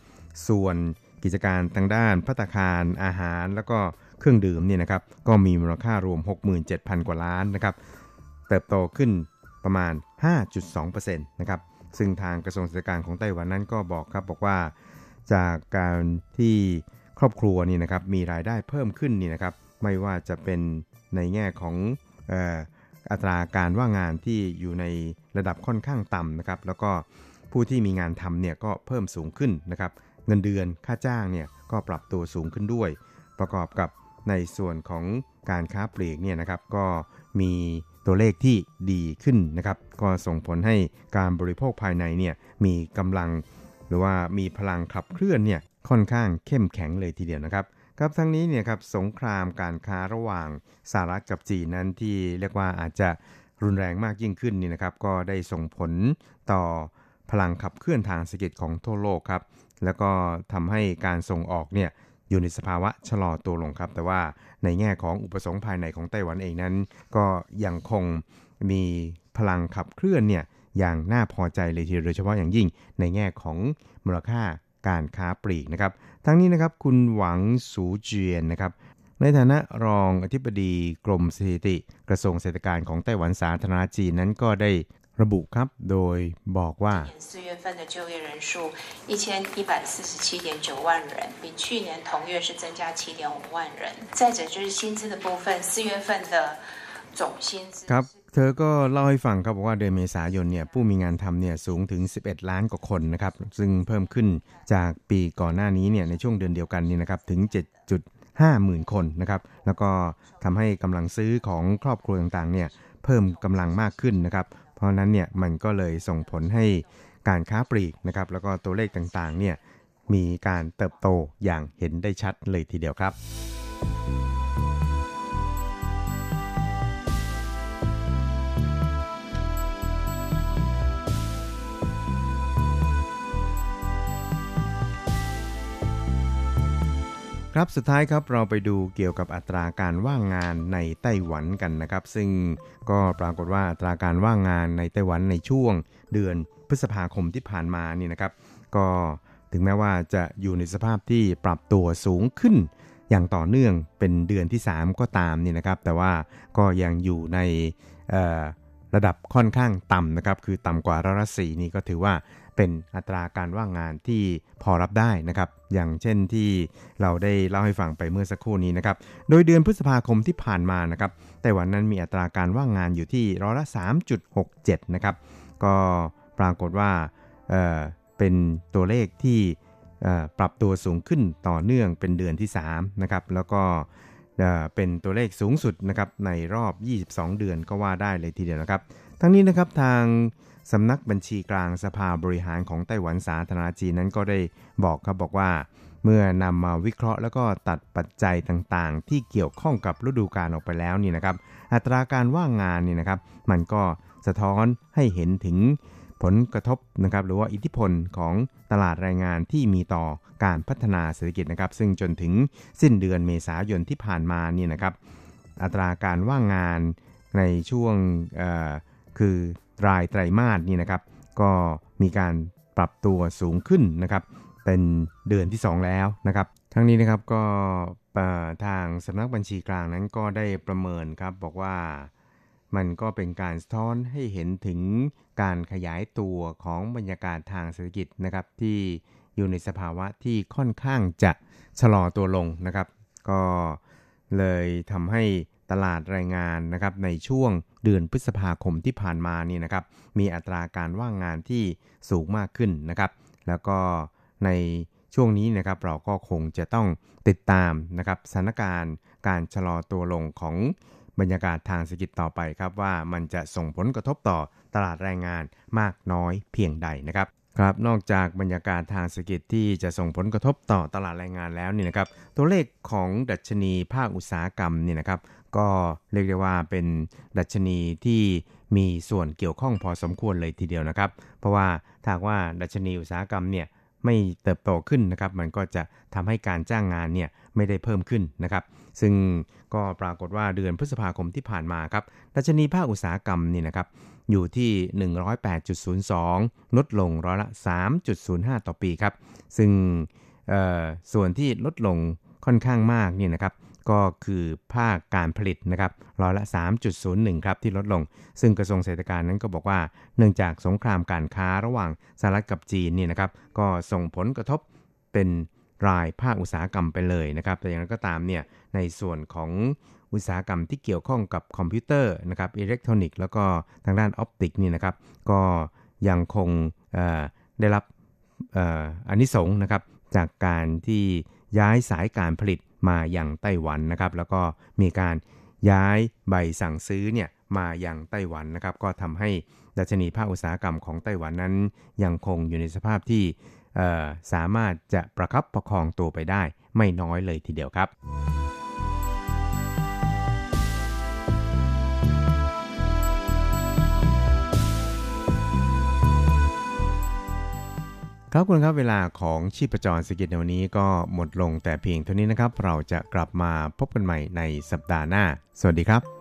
ส่วนกิจการทางด้านพัตคารอาหารแล้วก็ เครื่องดื่มเนี่ยนะครับก็มีมูลค่ารวม 67,000 กว่าล้านนะครับเติบโตขึ้นประมาณ 5.2%นะครับซึ่งทางกระทรวงเศรษฐการของไต้หวันนั้นก็บอกครับบอกว่า จากการที่ครอบครัวนี่นะครับมีรายได้เพิ่มขึ้นนี่นะครับไม่ว่าจะเป็นในแง่ของอัตราการว่างงานที่อยู่ในระดับค่อนข้างต่ำนะครับแล้วก็ผู้ที่มีงานทำเนี่ยก็เพิ่มสูงขึ้นนะครับเงินเดือนค่าจ้างเนี่ยก็ปรับตัวสูงขึ้นด้วย ประกอบกับ ในส่วนของการค้าปลีกเนี่ยนะครับก็มีตัวเลขที่ดีขึ้นนะครับ ก็ส่งผลให้การบริโภคภายในเนี่ยมีกำลัง หรือว่ามีพลังขับเคลื่อนเนี่ยค่อนข้างเข้มแข็งเลยทีเดียวนะครับครับทั้งนี้เนี่ยครับสงครามการค้าระหว่างสหรัฐกับจีนนั้นที่เรียกว่าอาจจะรุนแรงมากยิ่งขึ้นนี่นะครับ ก็ได้ส่งผลต่อพลังขับเคลื่อนทางเศรษฐกิจของทั่วโลกครับแล้วก็ทำให้การส่งออกเนี่ย อยู่ในสภาวะชะลอตัวลงครับ แต่ว่าในแง่ของอุปสงค์ภายในของไต้หวันเองนั้น ก็ยังคงมีพลังขับเคลื่อนเนี่ยอย่างน่าพอใจเลยทีเดียวโดยเฉพาะอย่างยิ่งในแง่ของมูลค่าการค้าปลีกนะครับ ทั้งนี้นะครับคุณหวังสูเจียนนะครับในฐานะรองอธิบดีกรมสถิติ กระทรวงเศรษฐการของไต้หวันสาธารณจีนนั้นก็ได้ ระบุครับ โดยบอกว่าครับเธอก็เล่าให้ฟังครับว่าเดือนเมษายนเนี่ยผู้มีงานทำเนี่ยสูงถึง 11 ล้านกว่าคนนะครับ ซึ่งเพิ่มขึ้นจากปีก่อนหน้านี้เนี่ยในช่วงเดือนเดียวกันนี่นะครับถึง 7.5 หมื่นคนนะครับแล้วก็ทำให้กำลังซื้อของครอบครัวต่างๆเนี่ยเพิ่มกำลังมากขึ้นนะครับ ราะฉะนั้นเนี่ยมันก็เลยส่งผลให้การค้าปลีกนะครับแล้วก็ตัวเลขต่างๆเนี่ยมีการเติบโตอย่างเห็นได้ชัดเลยทีเดียวครับครับสุดท้ายครับเราไปดูเกี่ยวกับอัตราการว่างงานในไต้หวันกันนะครับ ซึ่ง ก็ปรากฏว่าตราการว่างงานในไต้หวันในช่วงเดือนพฤษภาคมที่ผ่านมานี่นะครับ ก็ถึงแม้ว่าจะอยู่ในสภาพที่ปรับตัวสูงขึ้น อย่างต่อเนื่องเป็นเดือนที่ 3 ก็ตามนี่นะครับ แต่ว่าก็ยังอยู่ในระดับค่อนข้างต่ำนะครับ คือต่ำกว่าร้อยละสีนี่ก็ถือว่า เป็นอัตราการว่างงานที่พอรับได้นะครับ อย่างเช่นที่เราได้เล่าให้ฟังไปเมื่อสักครู่นี้นะครับ โดยเดือนพฤษภาคมที่ผ่านมานะครับไต้หวันนั้นมีอัตราการว่างงานอยู่ที่ร้อยละ 3.67 นะครับ ก็ปรากฏว่าเเป็นตัวเลขที่ปรับตัวสูงขึ้นต่อเนื่องเป็นเดือนที่3นะครับ แล้วก็เป็นตัวเลขสูงสุดนะครับในรอบ 22 เดือนก็ว่าได้เลยทีเดียวนะครับ ทั้งนี้นะครับทาง สำนักบัญชีกลางสภาบริหารของไต้หวันสาธารณจีนนั้นก็ได้บอกครับบอกว่า เมื่อนำมาวิเคราะห์แล้วก็ตัดปัจจัยต่างๆ ที่เกี่ยวข้องกับฤดูกาลออกไปแล้วนี่นะครับ อัตราการว่างงานนี่นะครับ มันก็สะท้อนให้เห็นถึงผลกระทบนะครับหรือว่าอิทธิพลของตลาดแรงงานที่มีต่อการพัฒนาเศรษฐกิจนะครับ ซึ่งจนถึงสิ้นเดือนเมษายนที่ผ่านมานี่นะครับ อัตราการว่างงานในช่วงคือ รายไตรมาสนี่นะครับ ก็มีการปรับตัวสูงขึ้นนะครับ เป็นเดือนที่ 2 แล้วนะครับ ทั้งนี้นะครับก็ทางสำนักบัญชีกลางนั้นก็ได้ประเมินครับบอกว่ามันก็เป็นการสะท้อนให้เห็นถึงการขยายตัวของบรรยากาศทางเศรษฐกิจนะครับ ที่อยู่ในสภาวะที่ค่อนข้างจะชะลอตัวลงนะครับ ก็เลยทำให้ ตลาดแรงงานนะครับในช่วงเดือนพฤษภาคมที่ผ่านมานี่นะครับมีอัตราการว่างงานที่สูงมากขึ้นนะครับแล้วก็ในช่วงนี้นะครับเราก็คงจะต้องติดตามนะครับสถานการณ์การชะลอตัวลงของบรรยากาศทางเศรษฐกิจต่อไปครับว่ามันจะส่งผลกระทบต่อตลาดแรงงานมากน้อยเพียงใดนะครับ ครับนอกจากบรรยากาศทางเศรษฐกิจที่จะส่งผลกระทบต่อตลาดแรงงานแล้วนี่นะครับ ตัวเลขของดัชนีภาคอุตสาหกรรมนี่นะครับ ก็เรียกได้ว่าเป็นดัชนีที่มีส่วนเกี่ยวข้องพอสมควรเลยทีเดียวนะครับ เพราะว่าถ้าว่าดัชนีอุตสาหกรรมเนี่ย ไม่เติบโตขึ้นนะครับ มันก็จะทำให้การจ้างงานเนี่ยไม่ได้เพิ่มขึ้นนะครับ ซึ่งก็ปรากฏว่าเดือนพฤษภาคมที่ผ่านมาครับดัชนีภาคอุตสาหกรรมนี่นะครับอยู่ที่ 108.02 ลดลงร้อยละ 3.05 ต่อปีครับ ซึ่งส่วนที่ลดลงค่อนข้างมากนี่นะครับ ก็คือภาคการผลิตนะครับร้อยละ 3.01 ครับที่ลดลง ซึ่งกระทรวงเศรษฐกิจนั้นก็บอกว่า เนื่องจากสงครามการค้าระหว่างสหรัฐกับจีนนี่นะครับก็ส่งผลกระทบเป็นรายภาคอุตสาหกรรมไปเลยนะครับ แต่อย่างไรก็ตามเนี่ยในส่วนของอุตสาหกรรมที่เกี่ยวข้องกับคอมพิวเตอร์นะครับอิเล็กทรอนิกส์แล้วก็ทางด้าน optic นี่นะครับ ก็ยังคงได้รับอานิสงส์นะครับจากการที่ย้ายสายการผลิต มาอย่างไต้หวันนะครับ แล้วก็มีการย้ายใบสั่งซื้อเนี่ยมาอย่างไต้หวันนะครับ ก็ทำให้ดัชนีภาคอุตสาหกรรมของไต้หวันนั้น ยังคงอยู่ในสภาพที่สามารถจะประคับประคองตัวไปได้ไม่น้อยเลยทีเดียวครับ ครับคุณครับเวลาของชีพจรสกิจในวันนี้ก็หมดลงแต่เพียงเท่านี้นะครับ เราจะกลับมาพบกันใหม่ในสัปดาห์หน้า สวัสดีครับ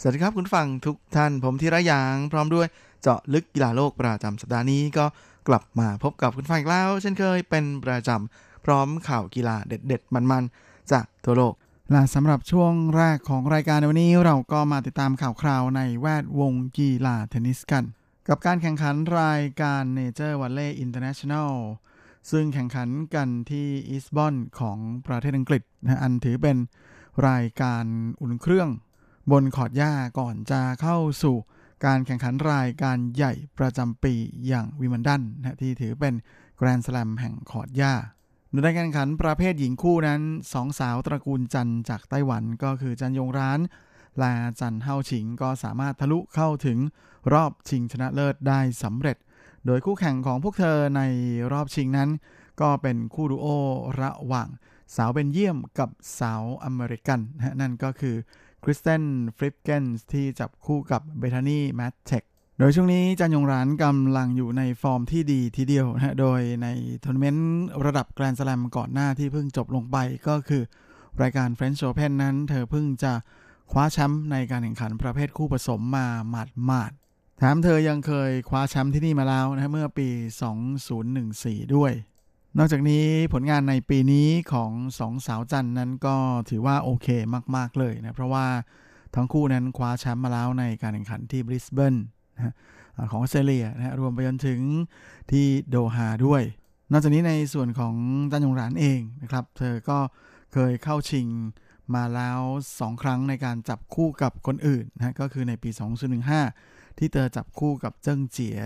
สวัสดีครับคุณผู้ฟังทุกท่านผมธีระยางพร้อมด้วยเจาะลึกกีฬาโลกประจำสัปดาห์นี้ก็กลับมาพบกับคุณผู้ฟังอีกแล้ว เช่นเคยเป็นประจำพร้อมข่าวกีฬาเด็ด ๆ มันๆ จากทั่วโลกและสำหรับช่วงแรกของรายการในวันนี้เราก็มาติดตามข่าวคราวในแวดวงกีฬาเทนนิสกัน กับการแข่งขันรายการ Nature Valley International ซึ่งแข่งขันกันที่อีสต์บอร์นของประเทศอังกฤษนะอันถือเป็นรายการอุ่นเครื่อง บนขอดหญ้าก่อนจะเข้าสู่การแข่งขันรายการใหญ่ประจำปีอย่างวิมันดันนะที่ถือเป็นแกรนด์สแลมแห่งขอดหญ้าในการแข่งขันประเภทหญิงคู่นั้นสองสาวตระกูลจันจากไต้หวันก็คือจันยงร้านละจันเฮาฉิงก็สามารถทะลุเข้าถึงรอบชิงชนะเลิศได้สำเร็จ โดยคู่แข่งของพวกเธอในรอบชิงนั้น ก็เป็นคู่ดูโอระหว่างสาวเบลเยียมกับสาวอเมริกันนะนั่นก็คือ เคิร์สเทนฟลิปเกนส์ที่จับคู่กับเบธานีแมทเทคโดยช่วงนี้จันหย่งหรานกำลังอยู่ในฟอร์มที่ดีทีเดียวนะโดยในทัวร์นาเมนต์ระดับแกรนด์สแลมก่อนหน้าที่เพิ่งจบลงไปก็คือ รายการ French Open นั้น เธอเพิ่งจะคว้าแชมป์ในการแข่งขันประเภทคู่ผสมมาหมาดหมาดแถมเธอยังเคยคว้าแชมป์ที่นี่มาแล้วนะเมื่อปี 2014 ด้วย นอกจากนี้ผลงานในปีนี้ของสองสาวจันนั้นก็ถือว่าโอเคมาก ๆ เลยนะเพราะว่าทั้งคู่นั้นคว้าแชมป์มาแล้วในการแข่งขันที่บริสเบนนะของออสเตรเลียนะรวมไปจนถึงที่โดฮาด้วย นอกจากนี้ในส่วนของจันยงรานเองนะครับ เธอก็เคยเข้าชิงมาแล้ว 2 ครั้งในการจับคู่กับคนอื่นนะก็คือในปี 2015 ที่เธอจับคู่กับเจิ้งเจี๋ย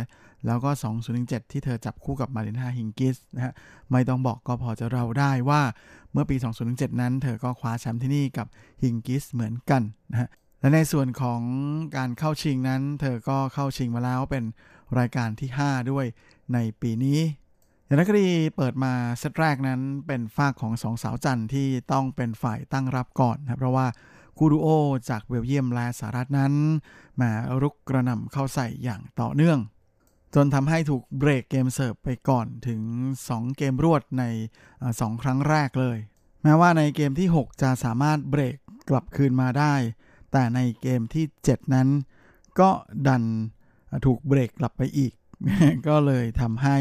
แล้วก็ 2017 ที่เธอจับคู่กับมารินาฮิงกิสนะฮะไม่ต้องบอกก็พอจะเราได้ว่าเมื่อปี 2017 นั้น เธอก็คว้าแชมป์ที่นี่กับฮิงกิสเหมือนกันนะฮะและในส่วนของการเข้าชิงนั้น เธอก็เข้าชิงมาแล้วเป็นรายการที่ 5 ด้วยในปีนี้อย่างนักดีเปิดมาเซตแรกนั้นเป็นฝากของสองสาวจันที่ต้องเป็นฝ่ายตั้งรับก่อนนะเพราะว่า คูดูโอจากเบลเยียมและสหรัฐนั้น มารุกกระหน่ำเข้าใส่อย่างต่อเนื่อง จนทำให้ถูกเบรกเกมเสิร์ฟไปก่อนถึง 2 เกมรวดใน 2 ครั้งแรกเลย แม้ว่าในเกมที่ 6 จะสามารถเบรกกลับคืนมาได้ แต่ในเกมที่ 7 นั้น ก็ดันถูกเบรกกลับไปอีก ก็เลยทำให้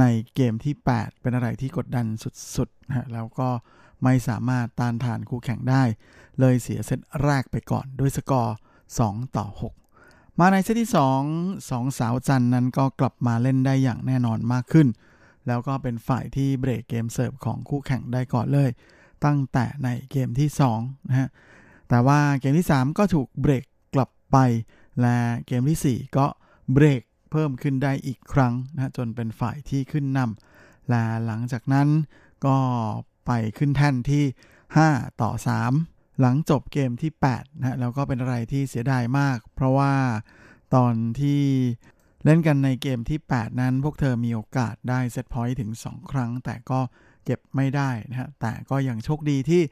ในเกมที่ 8 เป็นอะไรที่กดดันสุดๆ แล้วก็ไม่สามารถต้านทานคู่แข่งได้ เลยเสียเซตแรกไปก่อนด้วยสกอร์ 2 ต่อ 6 มาในเซตที่ 2 2 สาวจันนั้นก็กลับมาเล่นได้อย่างแน่นอนมากขึ้น แล้วก็เป็นฝ่ายที่เบรกเกมเสิร์ฟของคู่แข่งได้ก่อนเลย ตั้งแต่ในเกมที่2นะฮะแต่ว่าเกมที่ 3 ก็ถูกเบรกกลับไป และเกมที่ 4 ก็เบรกเพิ่มขึ้นได้อีกครั้งนะจนเป็นฝ่ายที่ขึ้นนำและหลังจากนั้นก็ไปขึ้นแท่นที่ 5 ต่อ 3 หลังจบเกมที่8นะแล้วก็เป็นอะไรที่เสียดายมาก เพราะว่าตอนที่เล่นกันในเกมที่ 8 นั้น พวกเธอมีโอกาสได้เซตพอยต์ถึง 2 ครั้ง แต่ก็เก็บไม่ได้นะฮะแต่ก็ยังโชคดีที่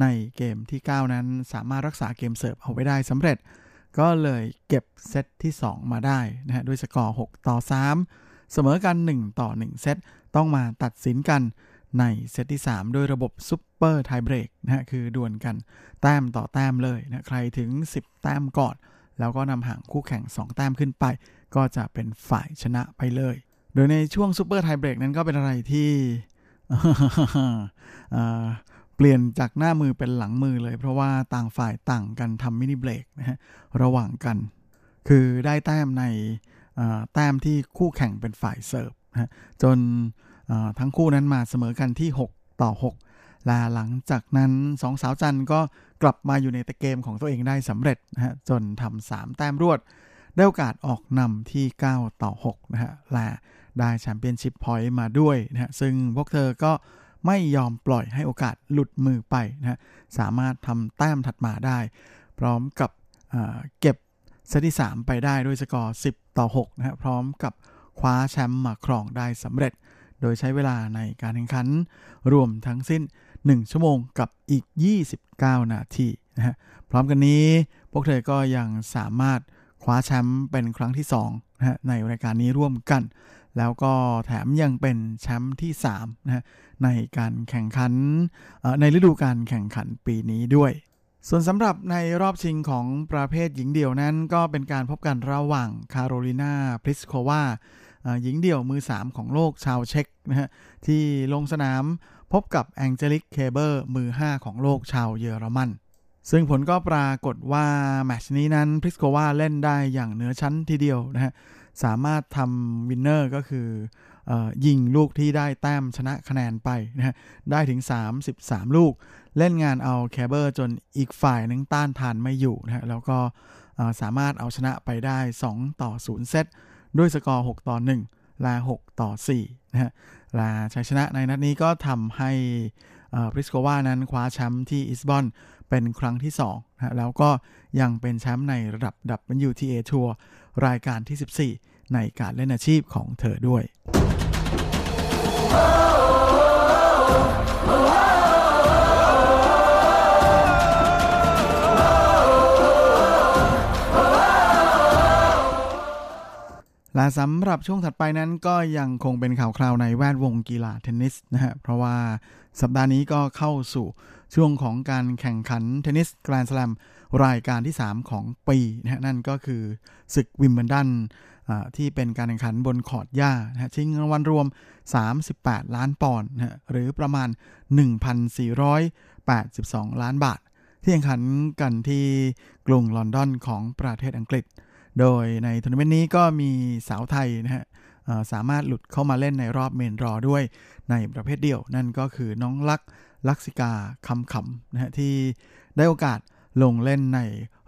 ในเกมที่ 9 นั้นสามารถรักษาเกมเสิร์ฟเอาไว้ได้สำเร็จ ก็เลยเก็บเซตที่ 2 มาได้นะฮะด้วยสกอร์ 6 ต่อ 3 เสมอกัน 1 ต่อ 1 เซตต้องมาตัดสินกัน ในเซตที่3โดยระบบ super tiebreak นะฮะคือดวลกันแต้มต่อแต้มเลยนะใครถึง 10 แต้มก่อน แล้วก็นำห่างคู่แข่ง 2 แต้มขึ้นไป ก็จะเป็นฝ่ายชนะไปเลย โดยในช่วง super tiebreak นั้นก็เป็นอะไรที่เปลี่ยนจากหน้ามือเป็นหลังมือเลย เพราะว่าต่างฝ่ายต่างกันทำมินิเบรกนะฮะระหว่างกัน คือได้แต้มในแต้มที่คู่แข่งเป็นฝ่ายเสิร์ฟนะจน ทั้งคู่นั้นมาเสมอกันที่ 6 ต่อ 6 และหลังจากนั้นสองสาวจันก็กลับมาอยู่ในตะเกมของตัวเองได้สำเร็จนะฮะจนทำสามแต้มรวด ได้โอกาสออกนำที่ 9 ต่อ 6 นะฮะและได้แชมเปี้ยนชิพพอยต์มาด้วยนะฮะซึ่งพวกเธอก็ไม่ยอมปล่อยให้โอกาสหลุดมือไปนะฮะสามารถทำแต้มถัดมาได้ พร้อมกับเก็บเซตที่ 3 ไปได้ด้วยสกอร์ 10 ต่อ 6 นะฮะพร้อมกับคว้าแชมป์มาครองได้สำเร็จ โดยใช้เวลาในการแข่งขัน รวมทั้งสิ้น 1 ชั่วโมงกับอีก 29 นาทีนะฮะพร้อมกันนี้พวกเธอก็ยังสามารถคว้าแชมป์เป็นครั้งที่2นะฮะในรายการนี้ร่วมกัน แล้วก็แถมยังเป็นแชมป์ที่3นะฮะในการแข่งขันในฤดูการแข่งขันปีนี้ด้วยส่วนสำหรับในรอบชิงของประเภทหญิงเดี่ยวนั้น ก็เป็นการพบกันระหว่างคาโรลินาพริสโควา หญิงเดี่ยวมือ 3 ของโลกชาวเช็กนะฮะที่ลงสนามพบกับแองเจลิกเคเบอร์มือ 5 ของโลกชาวเยอรมัน ซึ่งผลก็ปรากฏว่า แมชนี้นั้นพริสโควาเล่นได้อย่างเหนือชั้นทีเดียวนะฮะสามารถทำ winner ก็คือยิงลูกที่ได้แต้มชนะคะแนนไปนะฮะได้ถึง 33 ลูก เล่นงานเอาแคร์เบอร์จนอีกฝ่ายนึงต้านทานไม่อยู่นะฮะแล้วก็สามารถเอาชนะไปได้ 2 ต่อ 0 เซต ด้วยสกอร์ 6 ต่อ 1ละ6ต่อ4นะฮะละชัยชนะในนัดนี้ก็ทำให้พลิสโควานั้นคว้าแชมป์ที่อีสต์บอร์นเป็นครั้งที่2นะแล้วก็ยังเป็นแชมป์ในระดับดับ WTA ทัวร์รายการที่ 14 ในการเล่นอาชีพของเธอด้วย และสำหรับช่วงถัดไปนั้นก็ยังคงเป็นข่าวคราวในแวดวงกีฬาเทนนิสนะฮะเพราะว่าสัปดาห์นี้ก็เข้าสู่ช่วงของการแข่งขันเทนนิสแกรนด์สแลมรายการที่ 3 ของปีนะฮะนั่นก็คือศึกวิมเบิลดันที่เป็นการแข่งขันบนคอร์ตหญ้านะชิงรางวัลรวม 38 ล้านปอนด์นะหรือประมาณ 1,482 ล้านบาท ที่แข่งขันกันที่กรุงลอนดอนของประเทศอังกฤษ โดยในทัวร์นาเมนต์นี้ก็มีสาวไทยนะฮะสามารถหลุดเข้ามาเล่นในรอบ main draw ด้วยในประเภทเดียว นั่นก็คือน้องลักลักษิกาคำขำนะฮะที่ได้โอกาสลงเล่นใน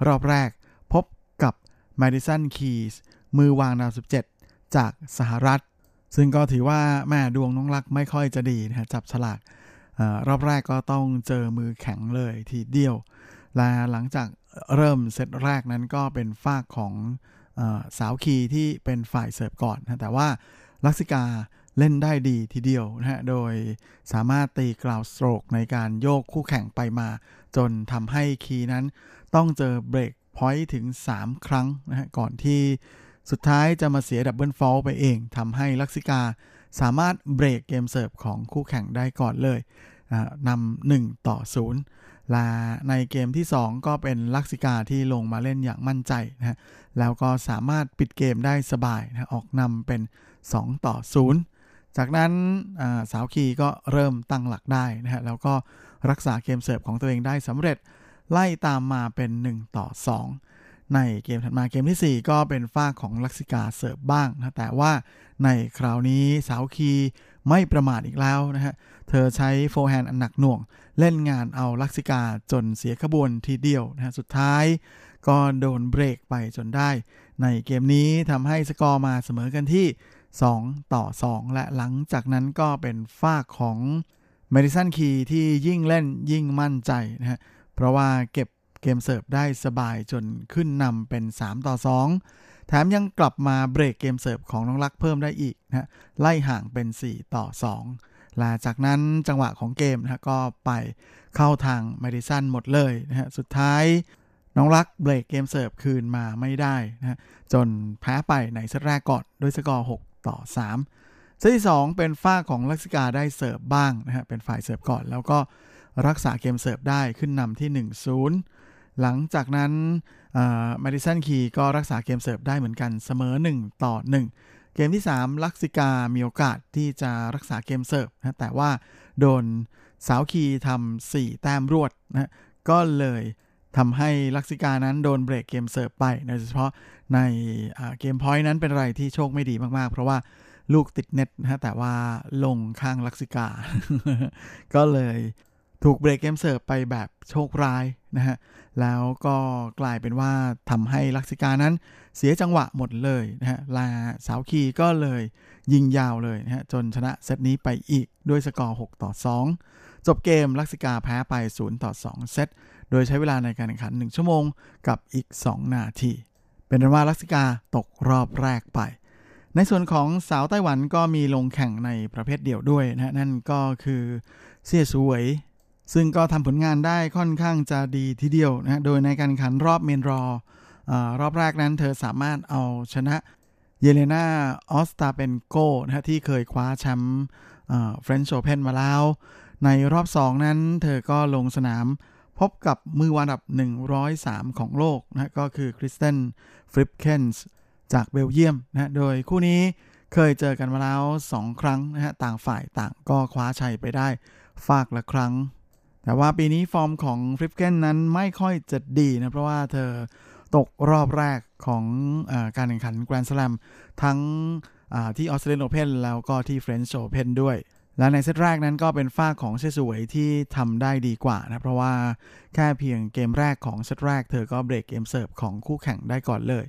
รอบแรก พบกับมาดิสันคีสมือวางดาว 17 จากสหรัฐ ซึ่งก็ถือว่าแม่ดวงน้องรักไม่ค่อยจะดีนะจับฉลากอรอบแรกก็ต้องเจอมือแข็งเลยทีเดียว และหลังจากเริ่มเซตแรกนั้นก็เป็นฝากของอสาวคีที่เป็นฝ่ายเสิร์ฟก่อนนะแต่ว่าลักษิกาเล่นได้ดีทีเดียวนะฮะ โดยสามารถตี groundstroke ในการโยกคู่แข่งไปมา จนทำให้คีย์สนั้นต้องเจอ break point ถึง 3 ครั้งนะฮะ ก่อนที่สุดท้ายจะมาเสีย double fault ไปเองทำให้ลักษิกาสามารถเบรกเกมเสิร์ฟของคู่แข่งได้ก่อนเลยนำหนึ่งต่อศูนย์ ละในเกมที่ 2 ก็เป็นลักษิกาที่ลงมาเล่นอย่างมั่นใจนะฮะแล้วก็สามารถปิดเกมได้สบายนะออกนำเป็น 2 ต่อ 0 จากนั้นสาวคีย์สก็เริ่มตั้งหลักได้นะฮะแล้วก็รักษาเกมเสิร์ฟของตัวเองได้สำเร็จไล่ตามมาเป็น 1 ต่อ 2 ในเกมถัดมาเกมที่ 4 ก็เป็นฝ่ายของลักษิกาเสิร์ฟบ้างนะแต่ว่าในคราวนี้สาวคีย์สไม่ประมาทอีกแล้วนะฮะ เธอใช้ forehand อันหนักหน่วง เล่นงานเอาลักษิกาจนเสียขบวนทีเดียวนะฮะสุดท้ายก็โดนเบรกไปจนได้ ในเกมนี้ทำให้สกอร์มาเสมอกันที่ 2 ต่อ 2 และหลังจากนั้นก็เป็นฝ่ายของเมดิสันคีย์สที่ยิ่งเล่นยิ่งมั่นใจนะฮะเพราะว่าเก็บเกมเสิร์ฟได้สบายจนขึ้นนำเป็น 3 ต่อ 2 แถมยังกลับมาเบรกเกมเสิร์ฟของน้องลักเพิ่มได้อีกนะไล่ห่างเป็น 4 ต่อ 2 และจากนั้นจังหวะของเกมนะก็ไปเข้าทางมาดิสันหมดเลยนะฮะสุดท้ายน้องลักเบรกเกมเสิร์ฟคืนมาไม่ได้นะจนแพ้ไปในเซตแรกก่อนด้วยสกอร์ 6 ต่อ 3 เซตที่ 2 เป็นฝั่งของลักซิกาได้เสิร์ฟบ้างนะฮะเป็นฝ่ายเสิร์ฟก่อน แล้วก็รักษาเกมเสิร์ฟได้ขึ้นนำที่ 1-0 หลังจากนั้นมาดิสันคีย์ก็รักษาเกมเสิร์ฟได้เหมือนกันเสมอ 1 ต่อ 1 เกมที่ 3 ลักซิกา มีโอกาสที่จะรักษาเกมเสิร์ฟนะแต่ว่าโดนสาวคีย์ทำ4แต้มรวดนะก็เลยทำให้ลักซิกานั้นโดนเบรกเกมเสิร์ฟไปโดยเฉพาะใน game point นั้นเป็นอะไรที่โชคไม่ดีมากๆ เพราะว่าลูกติดเน็ตนะแต่ว่าลงข้างลักซิกา ก็เลยถูกเบรกเกมเสิร์ฟไปแบบโชคร้ายนะฮะ แล้วก็กลายเป็นว่าทำให้ลักซิกานั้น เสียจังหวะหมดเลยนะฮะลาสาวคีย์ก็เลยยิงยาวเลยนะฮะจนชนะเซตนี้ไปอีกด้วยสกอร์ 6 ต่อ 2 จบเกมลักซิกาแพ้ไป 0 ต่อ 2 เซต โดยใช้เวลาในการแข่งขัน 1 ชั่วโมงกับอีก 2 นาที เป็นอันว่าลักซิกาตกรอบแรกไป ในส่วนของสาวไต้หวันก็มีลงแข่งในประเภทเดี่ยวด้วยนะนั่นก็คือเซี่ยซูเหวยซึ่งก็ทำผลงานได้ค่อนข้างจะดีทีเดียวนะโดยในการแข่งขันรอบ main draw รอบแรกนั้นเธอสามารถเอาชนะเยเลนาออสตาเปนโกนะที่เคยคว้าแชมป์เฟรนช์โอเพนมาแล้ว ในรอบ 2 นั้นเธอก็ลงสนามพบกับมืออันดับ 103 ของโลกนะก็คือคริสเตนฟลิปเคนส์จากเบลเยียมนะโดยคู่นี้เคยเจอกันมาแล้ว 2 ครั้งนะฮะต่างฝ่ายต่างก็คว้าชัยไปได้ฝ่ายละครั้ง แต่ว่าปีนี้ฟอร์มของฟลิปเคนส์นั้นไม่ค่อยจะดีนะ เพราะว่าเธอ ตกรอบแรกของอการแข่งขันแกรนด์สแลมทั้งที่ออสเตรเลียนโอเพนแล้วก็ที่เฟรนช์โอเพนด้วย และในเซตแรกนั้นก็เป็นฝั่งของเซี่ยซูเหวยที่ทำได้ดีกว่านะ เพราะว่าแค่เพียงเกมแรกของเซตแรกเธอก็เบรกเกมเสิร์ฟของคู่แข่งได้ก่อนเลย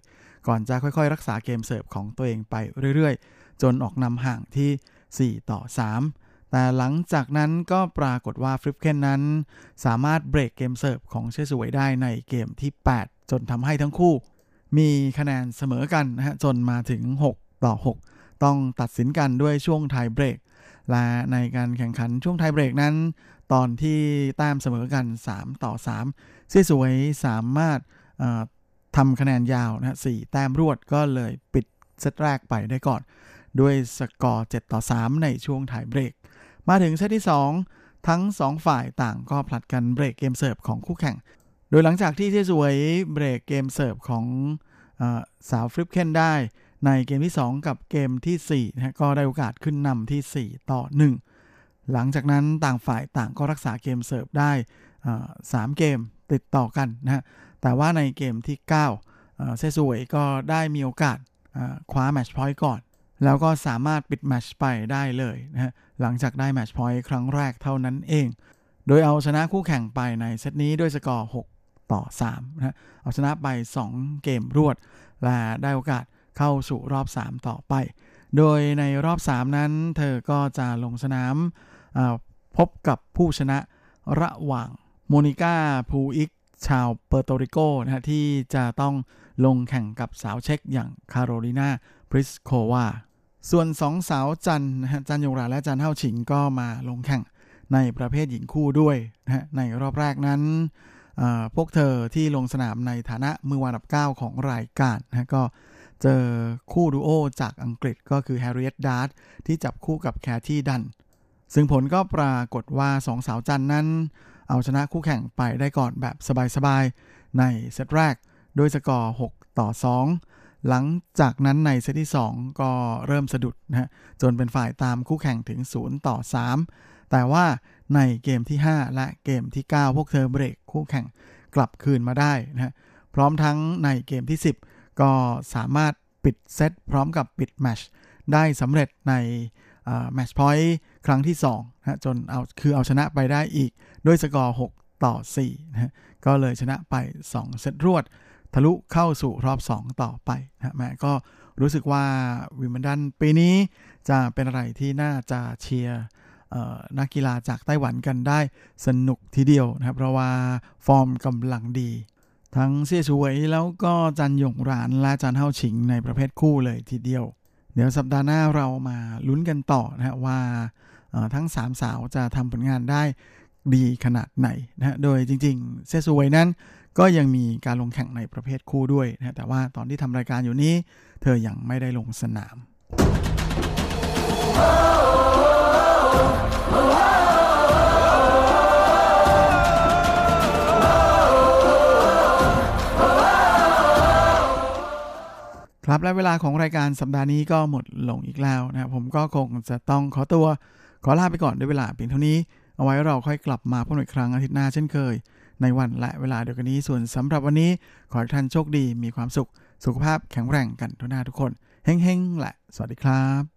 ก่อนจะค่อยๆ รักษาเกมเสิร์ฟของตัวเองไปเรื่อยๆ จนออกนำห่างที่ 4 ต่อ 3 แต่หลังจากนั้นก็ปรากฏว่าฟลิปเคนส์นั้น สามารถเบรกเกมเสิร์ฟของเชสวยได้ในเกมที่ 8 จนทำให้ทั้งคู่ มีคะแนนเสมอกันนะฮะจนมาถึง 6 ต่อ 6 ต้องตัดสินกันด้วยช่วงไทเบรก และในการแข่งขันช่วงไทเบรกนั้น ตอนที่แต้มเสมอกัน 3 ต่อ3เชสวยสามารถทำคะแนนยาวนะสี่แต้มรวดก็เลยปิดเซตแรกไปได้ก่อน ด้วยสกอร์ 7 ต่อ 3 ในช่วงไทเบรก มาถึงเซตที่ 2 ทั้ง 2 ฝ่ายต่างก็ผลัดกันเบรกเกมเสิร์ฟของคู่แข่ง โดยหลังจากที่เซี่ยซูเหวยเบรกเกมเสิร์ฟของอสาวฟลิปเคนส์ได้ในเกมที่ 2 กับเกมที่4นะก็ได้โอกาสขึ้นนำที่ 4 ต่อ 1 หลังจากนั้นต่างฝ่ายต่างก็รักษาเกมเสิร์ฟได้สามเกมติดต่อกันนะฮะแต่ว่าในเกมที่9เซี่ยซูเหวยก็ได้มีโอกาสคว้า match point ก่อน แล้วก็สามารถปิดแมตช์ไปได้เลยนะฮะหลังจากได้ match point ครั้งแรกเท่านั้นเอง โดยเอาชนะคู่แข่งไปในเซตนี้ด้วยสกอร์ 6 ต่อ3นะเอาชนะไป 2 เกมรวด และได้โอกาสเข้าสู่รอบ 3 ต่อไป โดยในรอบ 3 นั้น เธอก็จะลงสนามพบกับผู้ชนะระหว่างโมนิก้าพูอิกชาวเปอร์โตริโกนะฮะที่จะต้องลงแข่งกับสาวเช็กอย่างคาโรลินาพลิสโควาส่วนสองสาวจันนะฮะจันหย่งหรานและจันเฮ่าฉิงก็มาลงแข่งในประเภทหญิงคู่ด้วยนะฮะในรอบแรกนั้น พวกเธอที่ลงสนามในฐานะมือวางอันดับ 9 ของรายการนะก็เจอคู่ดูโอจากอังกฤษก็คือแฮร์ริเอตดาร์ที่จับคู่กับเคธี่ดันน์ ซึ่งผลก็ปรากฏว่าสองสาวจันนั้น เอาชนะคู่แข่งไปได้ก่อนแบบสบายๆ ในเซตแรกด้วยสกอร์ 6 ต่อ 2 หลังจากนั้นในเซตที่ 2 ก็เริ่มสะดุดนะฮะจนเป็นฝ่ายตามคู่แข่งถึง 0 ต่อ 3 แต่ว่า ในเกมที่ 5 และเกมที่ 9 พวกเธอเบรกคู่แข่งกลับคืนมาได้นะฮะพร้อมทั้งในเกมที่ 10 ก็สามารถปิดเซตพร้อมกับปิดแมชได้สำเร็จในmatch point ครั้งที่2นะจนเอาคือเอาชนะไปได้อีกด้วยสกอร์ 6 ต่อ4นะก็เลยชนะไป 2 เซตรวด ทะลุเข้าสู่รอบ 2 ต่อไปนะแหมก็รู้สึกว่าวิมเบลดันปีนี้จะเป็นอะไรที่น่าจะเชียร์ นักกีฬาจากไต้หวันกันได้สนุกทีเดียวนะครับ เพราะว่าฟอร์มกำลังดี ทั้งเซี่ยซูเหวยแล้วก็จันหย่งหรานและจันเฮ่าฉิงในประเภทคู่เลยทีเดียว เดี๋ยวสัปดาห์หน้าเรามาลุ้นกันต่อนะว่าทั้งสามสาวจะทำผลงานได้ดีขนาดไหนนะโดยจริงๆเสี่ยสวยนั้นก็ยังมีการลงแข่งในประเภทคู่ด้วยนะแต่ว่าตอนที่ทำรายการอยู่นี้ เธอยังไม่ได้ลงสนาม ครับและเวลาของรายการสัปดาห์นี้ก็หมดลงอีกแล้วนะครับผมก็คงจะต้องขอตัวขอลาไปก่อนด้วยเวลาเพียงเท่านี้ เอาไว้เราค่อยกลับมาพบกันอีกครั้งอาทิตย์หน้าเช่นเคย ในวันและเวลาเดียวกันนี้ส่วนสำหรับวันนี้ ขอให้ท่านโชคดีมีความสุข สุขภาพแข็งแรงกันทุกหน้าทุกคนเฮ้งๆแหละ สวัสดีครับ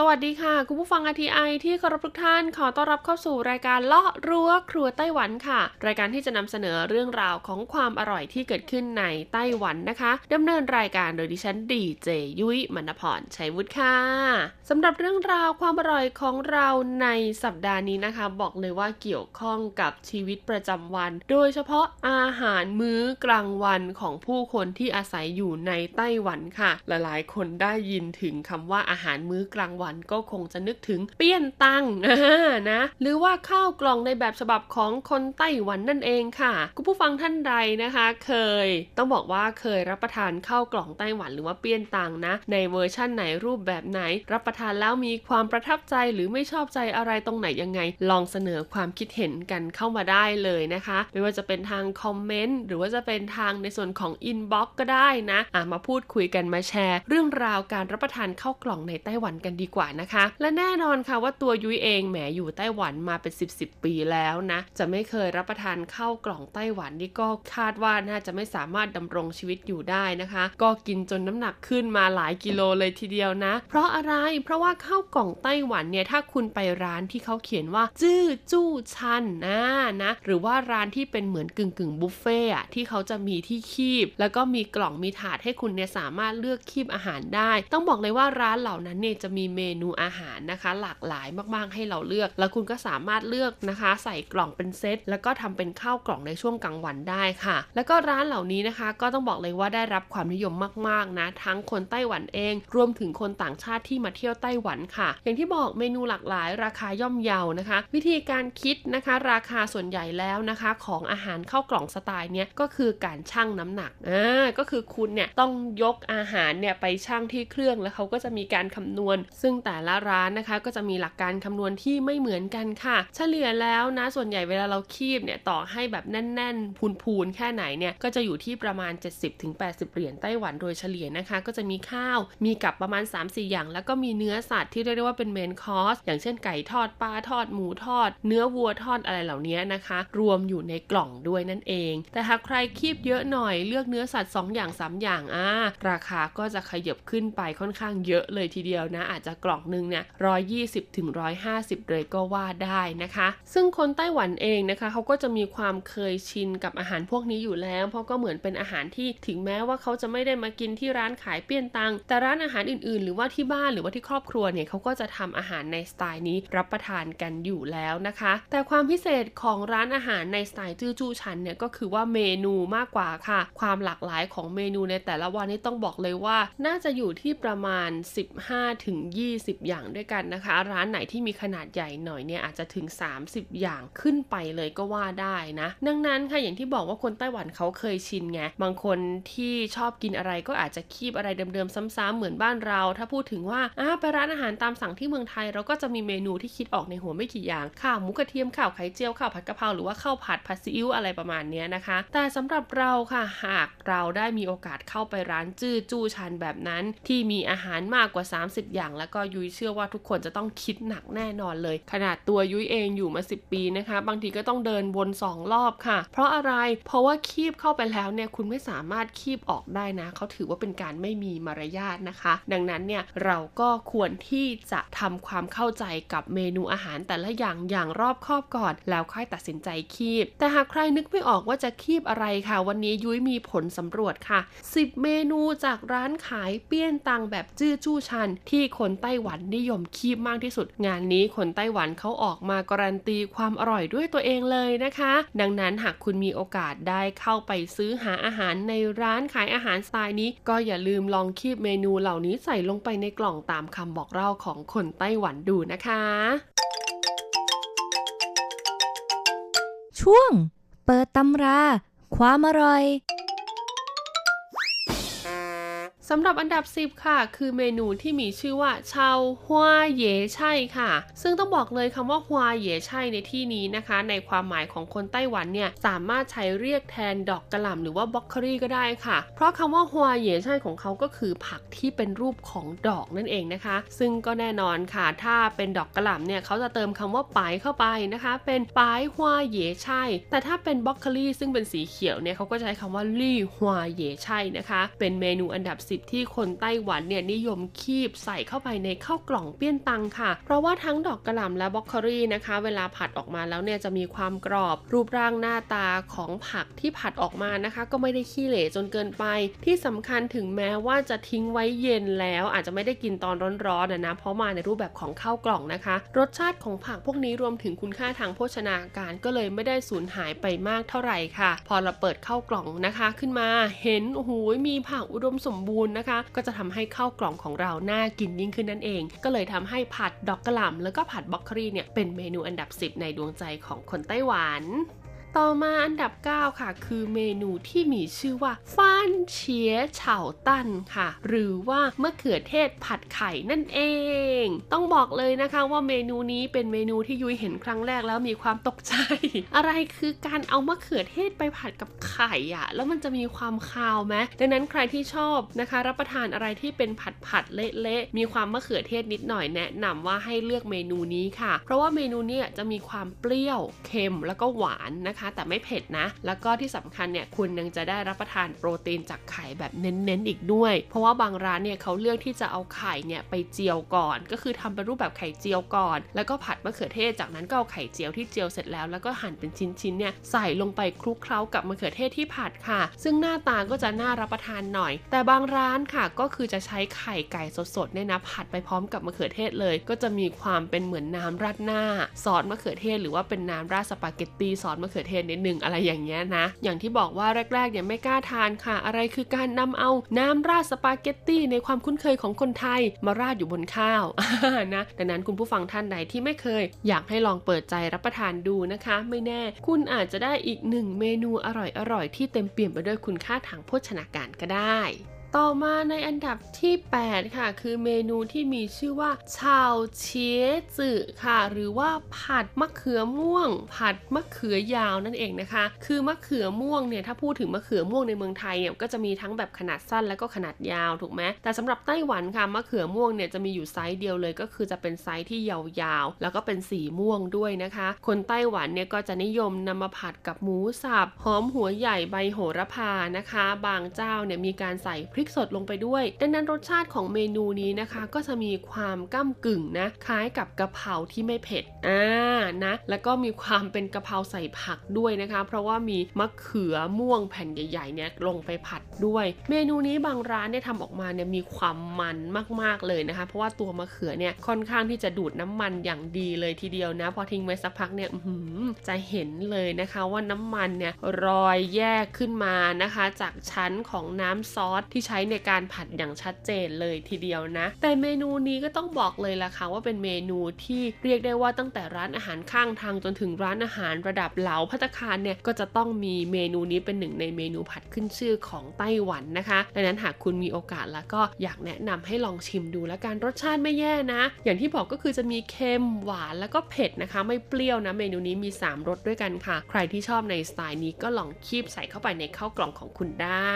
สวัสดีค่ะ คุณผู้ฟังอาทีไอที่เคารพทุกท่านขอต้อนรับเข้าสู่รายการเลาะรั้วครัวไต้หวันค่ะ รายการที่จะนำเสนอเรื่องราวของความอร่อยที่เกิดขึ้นในไต้หวันนะคะดำเนินรายการโดยดิฉันดีเจยุ้ยมณพรชัยวุฒิค่ะสำหรับเรื่องราวความอร่อยของเราในสัปดาห์นี้นะคะ บอกเลยว่าเกี่ยวข้องกับชีวิตประจำวัน โดยเฉพาะอาหารมื้อกลางวันของผู้คนที่อาศัยอยู่ในไต้หวันค่ะ หลายๆ คนได้ยินถึงคำว่าอาหารมื้อกลางวันก็คงจะนึกถึงเปี้ยนตังนะหรือว่าข้าวกล่องในแบบฉบับของคนไต้หวันนั่นเองค่ะ คุณผู้ฟังท่านใดนะคะ เคย ต้องบอกว่าเคยรับประทานข้าวกล่องไต้หวันหรือว่าเปี้ยนตังนะ ในเวอร์ชั่นไหนรูปแบบไหน รับประทานแล้วมีความประทับใจหรือไม่ชอบใจอะไรตรงไหนยังไง ลองเสนอความคิดเห็นกันเข้ามาได้เลยนะคะ ไม่ว่าจะเป็นทางคอมเมนต์หรือว่าจะเป็นทางในส่วนของ inbox ก็ได้นะอะมาพูดคุยกันมาแชร์ เรื่องราวการรับประทานข้าวกล่องในไต้หวันกันดีกว่านะคะ และแน่นอนค่ะว่าตัวยุ้ยเองแหมอยู่ไต้หวันมาเป็น 10กว่าปีแล้วนะ จะไม่เคยรับประทานข้าวกล่องไต้หวันนี่ก็คาดว่าน่าจะไม่สามารถดำรงชีวิตอยู่ได้นะคะ ก็กินจนน้ำหนักขึ้นมาหลายกิโลเลยทีเดียวนะ เพราะอะไรเพราะว่าข้าวกล่องไต้หวันเนี่ยถ้าคุณไปร้านที่เขาเขียนว่า จื้อจู้ชันนะนะหรือว่าร้านที่เป็นเหมือนกึ่งกึ่งบุฟเฟ่อะที่เขาจะมีที่คีบ แล้วก็มีกล่องมีถาดให้คุณเนี่ยสามารถเลือกคีบอาหารได้ ต้องบอกเลยว่าร้านเหล่านั้นเนี่ยจะมีเมนูอาหารนะคะ หลากหลายมากๆให้เราเลือก แล้วคุณก็สามารถเลือกนะคะ ใส่กล่องเป็นเซตแล้วก็ทำเป็นข้าวกล่องในช่วงกลางวันได้ค่ะ แล้วก็ร้านเหล่านี้นะคะ ก็ต้องบอกเลยว่าได้รับความนิยมมากๆนะ ทั้งคนไต้หวันเอง รวมถึงคนต่างชาติที่มาเที่ยวไต้หวันค่ะ อย่างที่บอกเมนูหลากหลาย ราคาย่อมเยาวนะคะ วิธีการคิดนะคะ ราคาส่วนใหญ่แล้วนะคะ ของอาหารข้าวกล่องสไตล์เนี้ยก็คือการชั่งน้ำหนักอ่าก็คือคุณเนี่ยต้องยกอาหารเนี่ยไปชั่งที่เครื่องแล้วเขาก็จะมีการคำนวณซึ่งึ่งแต่ละร้านนะคะก็จะมีหลักการคำนวณที่ไม่เหมือนกันค่ะ เฉลี่ยแล้วนะส่วนใหญ่เวลาเราคีบเนี่ยต่อให้แบบแน่น ๆ พูนๆแค่ไหนเนี่ยก็จะอยู่ที่ประมาณ 70-80 เหรียญไต้หวันโดยเฉลี่ยนะคะ ก็จะมีข้าวมีกับประมาณ 3-4 อย่าง แล้วก็มีเนื้อสัตว์ที่เรียกได้ว่าเป็น main course อย่างเช่นไก่ทอดปลาทอดหมูทอด เนื้อวัวทอดอะไรเหล่านี้นะคะ รวมอยู่ในกล่องด้วยนั่นเอง แต่หากใครคีบเยอะหน่อยเลือกเนื้อสัตว์ 2 อย่าง 3 อย่างอ่าราคาก็จะขยับขึ้นไปค่อนข้างเยอะเลยทีเดียวนะ อาจจะกล่องหนึ่งเนี่ย120ถึง150เลยก็ว่าได้นะคะ ซึ่งคนไต้หวันเองนะคะเขาก็จะมีความเคยชินกับอาหารพวกนี้อยู่แล้ว เพราะก็เหมือนเป็นอาหารที่ถึงแม้ว่าเขาจะไม่ได้มากินที่ร้านขาย便當 แต่ร้านอาหารอื่นๆ หรือว่าที่บ้านหรือว่าที่ครอบครัวเนี่ยเขาก็จะทำอาหารในสไตล์นี้รับประทานกันอยู่แล้วนะคะ แต่ความพิเศษของร้านอาหารในสไตล์จื้อจู้ชันเนี่ยก็คือว่าเมนูมากกว่าค่ะ ความหลากหลายของเมนูในแต่ละวันนี้ต้องบอกเลยว่า น่าจะอยู่ที่ประมาณ 15ถึง20 อย่างด้วยกันนะคะ ร้านไหนที่มีขนาดใหญ่หน่อยเนี่ยอาจจะถึง 30 อย่างขึ้นไปเลยก็ว่าได้นะ ดังนั้นค่ะอย่างที่บอกว่าคนไต้หวันเขาเคยชินไงบางคนที่ชอบกินอะไรก็อาจจะคีบอะไรเดิมๆซ้ำๆเหมือนบ้านเรา ถ้าพูดถึงว่าอ่าไปร้านอาหารตามสั่งที่เมืองไทย เราก็จะมีเมนูที่คิดออกในหัวไม่กี่อย่างข้าวหมูกระเทียมข้าวไข่เจียวข้าวผัดกะเพราหรือว่าข้าวผัดผัดซีอิ๊วอะไรประมาณนี้นะคะ แต่สำหรับเราค่ะหากเราได้มีโอกาสเข้าไปร้านจื้อจู้ชันแบบนั้น ที่มีอาหารมากกว่า 30 อย่างแล้วก็ก็ยุ้ยเชื่อว่าทุกคนจะต้องคิดหนักแน่นอนเลย ขนาดตัวยุ้ยเองอยู่มา 10 ปีนะคะ บางทีก็ต้องเดินวน 2 รอบค่ะ เพราะอะไรเพราะว่าคีบเข้าไปแล้วเนี่ยคุณไม่สามารถคีบออกได้นะเขาถือว่าเป็นการไม่มีมารยาทนะคะ ดังนั้นเนี่ยเราก็ควรที่จะทำความเข้าใจกับเมนูอาหารแต่ละอย่างอย่างรอบคอบก่อน แล้วค่อยตัดสินใจคีบ แต่หากใครนึกไม่ออกว่าจะคีบอะไรค่ะ วันนี้ยุ้ยมีผลสำรวจค่ะ 10 เมนูจากร้านขายเปี้ยนตังแบบจื้อจู้ชัน ที่คนไต้หวันนิยมคีบมากที่สุด งานนี้คนไต้หวันเขาออกมาการันตีความอร่อยด้วยตัวเองเลยนะคะ ดังนั้นหากคุณมีโอกาสได้เข้าไปซื้อหาอาหารในร้านขายอาหารสไตล์นี้ ก็อย่าลืมลองคีบเมนูเหล่านี้ใส่ลงไปในกล่องตามคำบอกเล่าของคนไต้หวันดูนะคะ ช่วง เปิดตำรา ความอร่อย สำหรับอันดับ 10 ค่ะ คือเมนูที่มีชื่อว่าชาวฮวาเย่ไช่ค่ะ ซึ่งต้องบอกเลยคำว่าฮวาเย่ไช่ในที่นี้นะคะ ในความหมายของคนไต้หวันเนี่ยสามารถใช้เรียกแทนดอกกระหล่ำหรือว่าบล็อกเคอรี่ก็ได้ค่ะ เพราะคำว่าฮวาเย่ไช่ของเขาก็คือผักที่เป็นรูปของดอกนั่นเองนะคะ ซึ่งก็แน่นอนค่ะ ถ้าเป็นดอกกระหล่ำเนี่ยเขาจะเติมคำว่าปายเข้าไปนะคะ เป็น白花椰菜 แต่ถ้าเป็นบล็อกเคอรี่ซึ่งเป็นสีเขียวเนี่ยเขาก็จะใช้คำว่า綠花椰菜นะคะ เป็นเมนูอันดับ10ที่คนไต้หวันเนี่ยนิยมคีบใส่เข้าไปในข้าวกล่อง便當ค่ะ เพราะว่าทั้งดอกกระหล่ำและบล็อกเคอรี่นะคะ เวลาผัดออกมาแล้วเนี่ยจะมีความกรอบ รูปร่างหน้าตาของผักที่ผัดออกมานะคะ ก็ไม่ได้ขี้เหร่จนเกินไป ที่สำคัญถึงแม้ว่าจะทิ้งไว้เย็นแล้ว อาจจะไม่ได้กินตอนร้อนๆนะนะเพราะมาในรูปแบบของข้าวกล่องนะคะ รสชาติของผักพวกนี้รวมถึงคุณค่าทางโภชนาการก็เลยไม่ได้สูญหายไปมากเท่าไหร่ค่ะ พอเราเปิดข้าวกล่องนะคะ ขึ้นมาเห็นโอ้โหมีผักอุดมสมบูรณ์นะคะ ก็จะทำให้ข้าวกล่องของเราน่ากินยิ่งขึ้นนั่นเอง ก็เลยทำให้ผัดดอกกระหล่ำแล้วก็ผัดบล็อกครีเนี่ยเป็นเมนูอันดับ 10 ในดวงใจของคนไต้หวัน ต่อมาอันดับ 9 ค่ะ คือเมนูที่มีชื่อว่าฟานเฉียเฉาตันค่ะ หรือว่ามะเขือเทศผัดไข่นั่นเอง ต้องบอกเลยนะคะว่าเมนูนี้เป็นเมนูที่ยุ้ยเห็นครั้งแรกแล้วมีความตกใจ อะไรคือการเอามะเขือเทศไปผัดกับไข่อะแล้วมันจะมีความคาวไหมดังนั้นใครที่ชอบนะคะ รับประทานอะไรที่เป็นผัดผัดเละๆมีความมะเขือเทศนิดหน่อยแนะนำว่าให้เลือกเมนูนี้ค่ะ เพราะว่าเมนูนี้จะมีความเปรี้ยวเค็มแล้วก็หวานนะคะแต่ไม่เผ็ดนะ แล้วก็ที่สำคัญเนี่ยคุณยังจะได้รับประทานโปรตีนจากไข่แบบเน้นๆอีกด้วย เพราะว่าบางร้านเนี่ยเขาเลือกที่จะเอาไข่เนี่ยไปเจียวก่อน ก็คือทำเป็นรูปแบบไข่เจียวก่อน แล้วก็ผัดมะเขือเทศจากนั้นก็เอาไข่เจียวที่เจียวเสร็จแล้วแล้วก็หั่นเป็นชิ้นๆเนี่ยใส่ลงไปคลุกเคล้ากับมะเขือเทศที่ผัดค่ะ ซึ่งหน้าตาก็จะน่ารับประทานหน่อย แต่บางร้านค่ะก็คือจะใช้ไข่ไก่สดๆเนี่ยนะผัดไปพร้อมกับมะเขือเทศเลย ก็จะมีความเป็นเหมือนน้ำราดหน้าซอสมะเขือเทศ หรือว่าเป็นน้ำราดสปาเกตตีซอสมะเขือเทศนิดนึงอะไรอย่างเงี้ยนะ อย่างที่บอกว่าแรกๆเนี่ยไม่กล้าทานค่ะ อะไรคือการนำเอาน้ำราดสปาเกตตี้ในความคุ้นเคยของคนไทยมาราดอยู่บนข้าวนะดังนั้นคุณผู้ฟังท่านใดที่ไม่เคย อยากให้ลองเปิดใจรับประทานดูนะคะ ไม่แน่ คุณอาจจะได้อีกหนึ่งเมนูอร่อยๆที่เต็มเปี่ยมไปด้วยคุณค่าทางโภชนาการก็ได้ ต่อมาในอันดับที่ 8 ค่ะ คือเมนูที่มีชื่อว่า 炒茄子ค่ะ หรือว่าผัดมะเขือม่วง ผัดมะเขือยาวนั่นเองนะคะ คือมะเขือม่วงเนี่ยถ้าพูดถึงมะเขือม่วงในเมืองไทยเนี่ยก็จะมีทั้งแบบขนาดสั้นแล้วก็ขนาดยาวถูกไหมแต่สำหรับไต้หวันค่ะมะเขือม่วงเนี่ยจะมีอยู่ไซส์เดียวเลย ก็คือจะเป็นไซส์ที่ยาวๆแล้วก็เป็นสีม่วงด้วยนะคะ คนไต้หวันเนี่ยก็จะนิยมนำมาผัดกับหมูสับหอมหัวใหญ่ใบโหระพานะคะ บางเจ้าเนี่ยมีการใส่พริกสดลงไปด้วย ดังนั้นรสชาติของเมนูนี้นะคะ ก็จะมีความก้ากึ่งนะคล้ายกับกะเพราที่ไม่เผ็ดอ่านะแล้วก็มีความเป็นกะเพราใส่ผักด้วยนะคะ เพราะว่ามีมะเขือม่วงแผ่นใหญ่ๆเนี่ยลงไปผัดด้วย เมนูนี้บางร้านเนี่ยทำออกมาเนี่ยมีความมันมากๆเลยนะคะ เพราะว่าตัวมะเขือเนี่ยค่อนข้างที่จะดูดน้ำมันอย่างดีเลยทีเดียวนะ พอทิ้งไว้สักพักเนี่ยจะเห็นเลยนะคะว่าน้ำมันเนี่ยรอยแยกขึ้นมานะคะ จากชั้นของน้ำซอสที่ใช้ในการผัดอย่างชัดเจนเลยทีเดียวนะ แต่เมนูนี้ก็ต้องบอกเลยล่ะค่ะว่าเป็นเมนูที่เรียกได้ว่าตั้งแต่ร้านอาหารข้างทางจนถึงร้านอาหารระดับเหลาพัตคารเนี่ยก็จะต้องมีเมนูนี้เป็นหนึ่งในเมนูผัดขึ้นชื่อของไต้หวันนะคะดังนั้นหากคุณมีโอกาสแล้วก็อยากแนะนำให้ลองชิมดูแล้วกันรสชาติไม่แย่นะ อย่างที่บอกก็คือจะมีเค็มหวานแล้วก็เผ็ดนะคะ ไม่เปรี้ยวนะเมนูนี้มี 3รสด้วยกันค่ะ ใครที่ชอบในสไตล์นี้ก็ลองคีบใส่เข้าไปในข้าวกล่องของคุณได้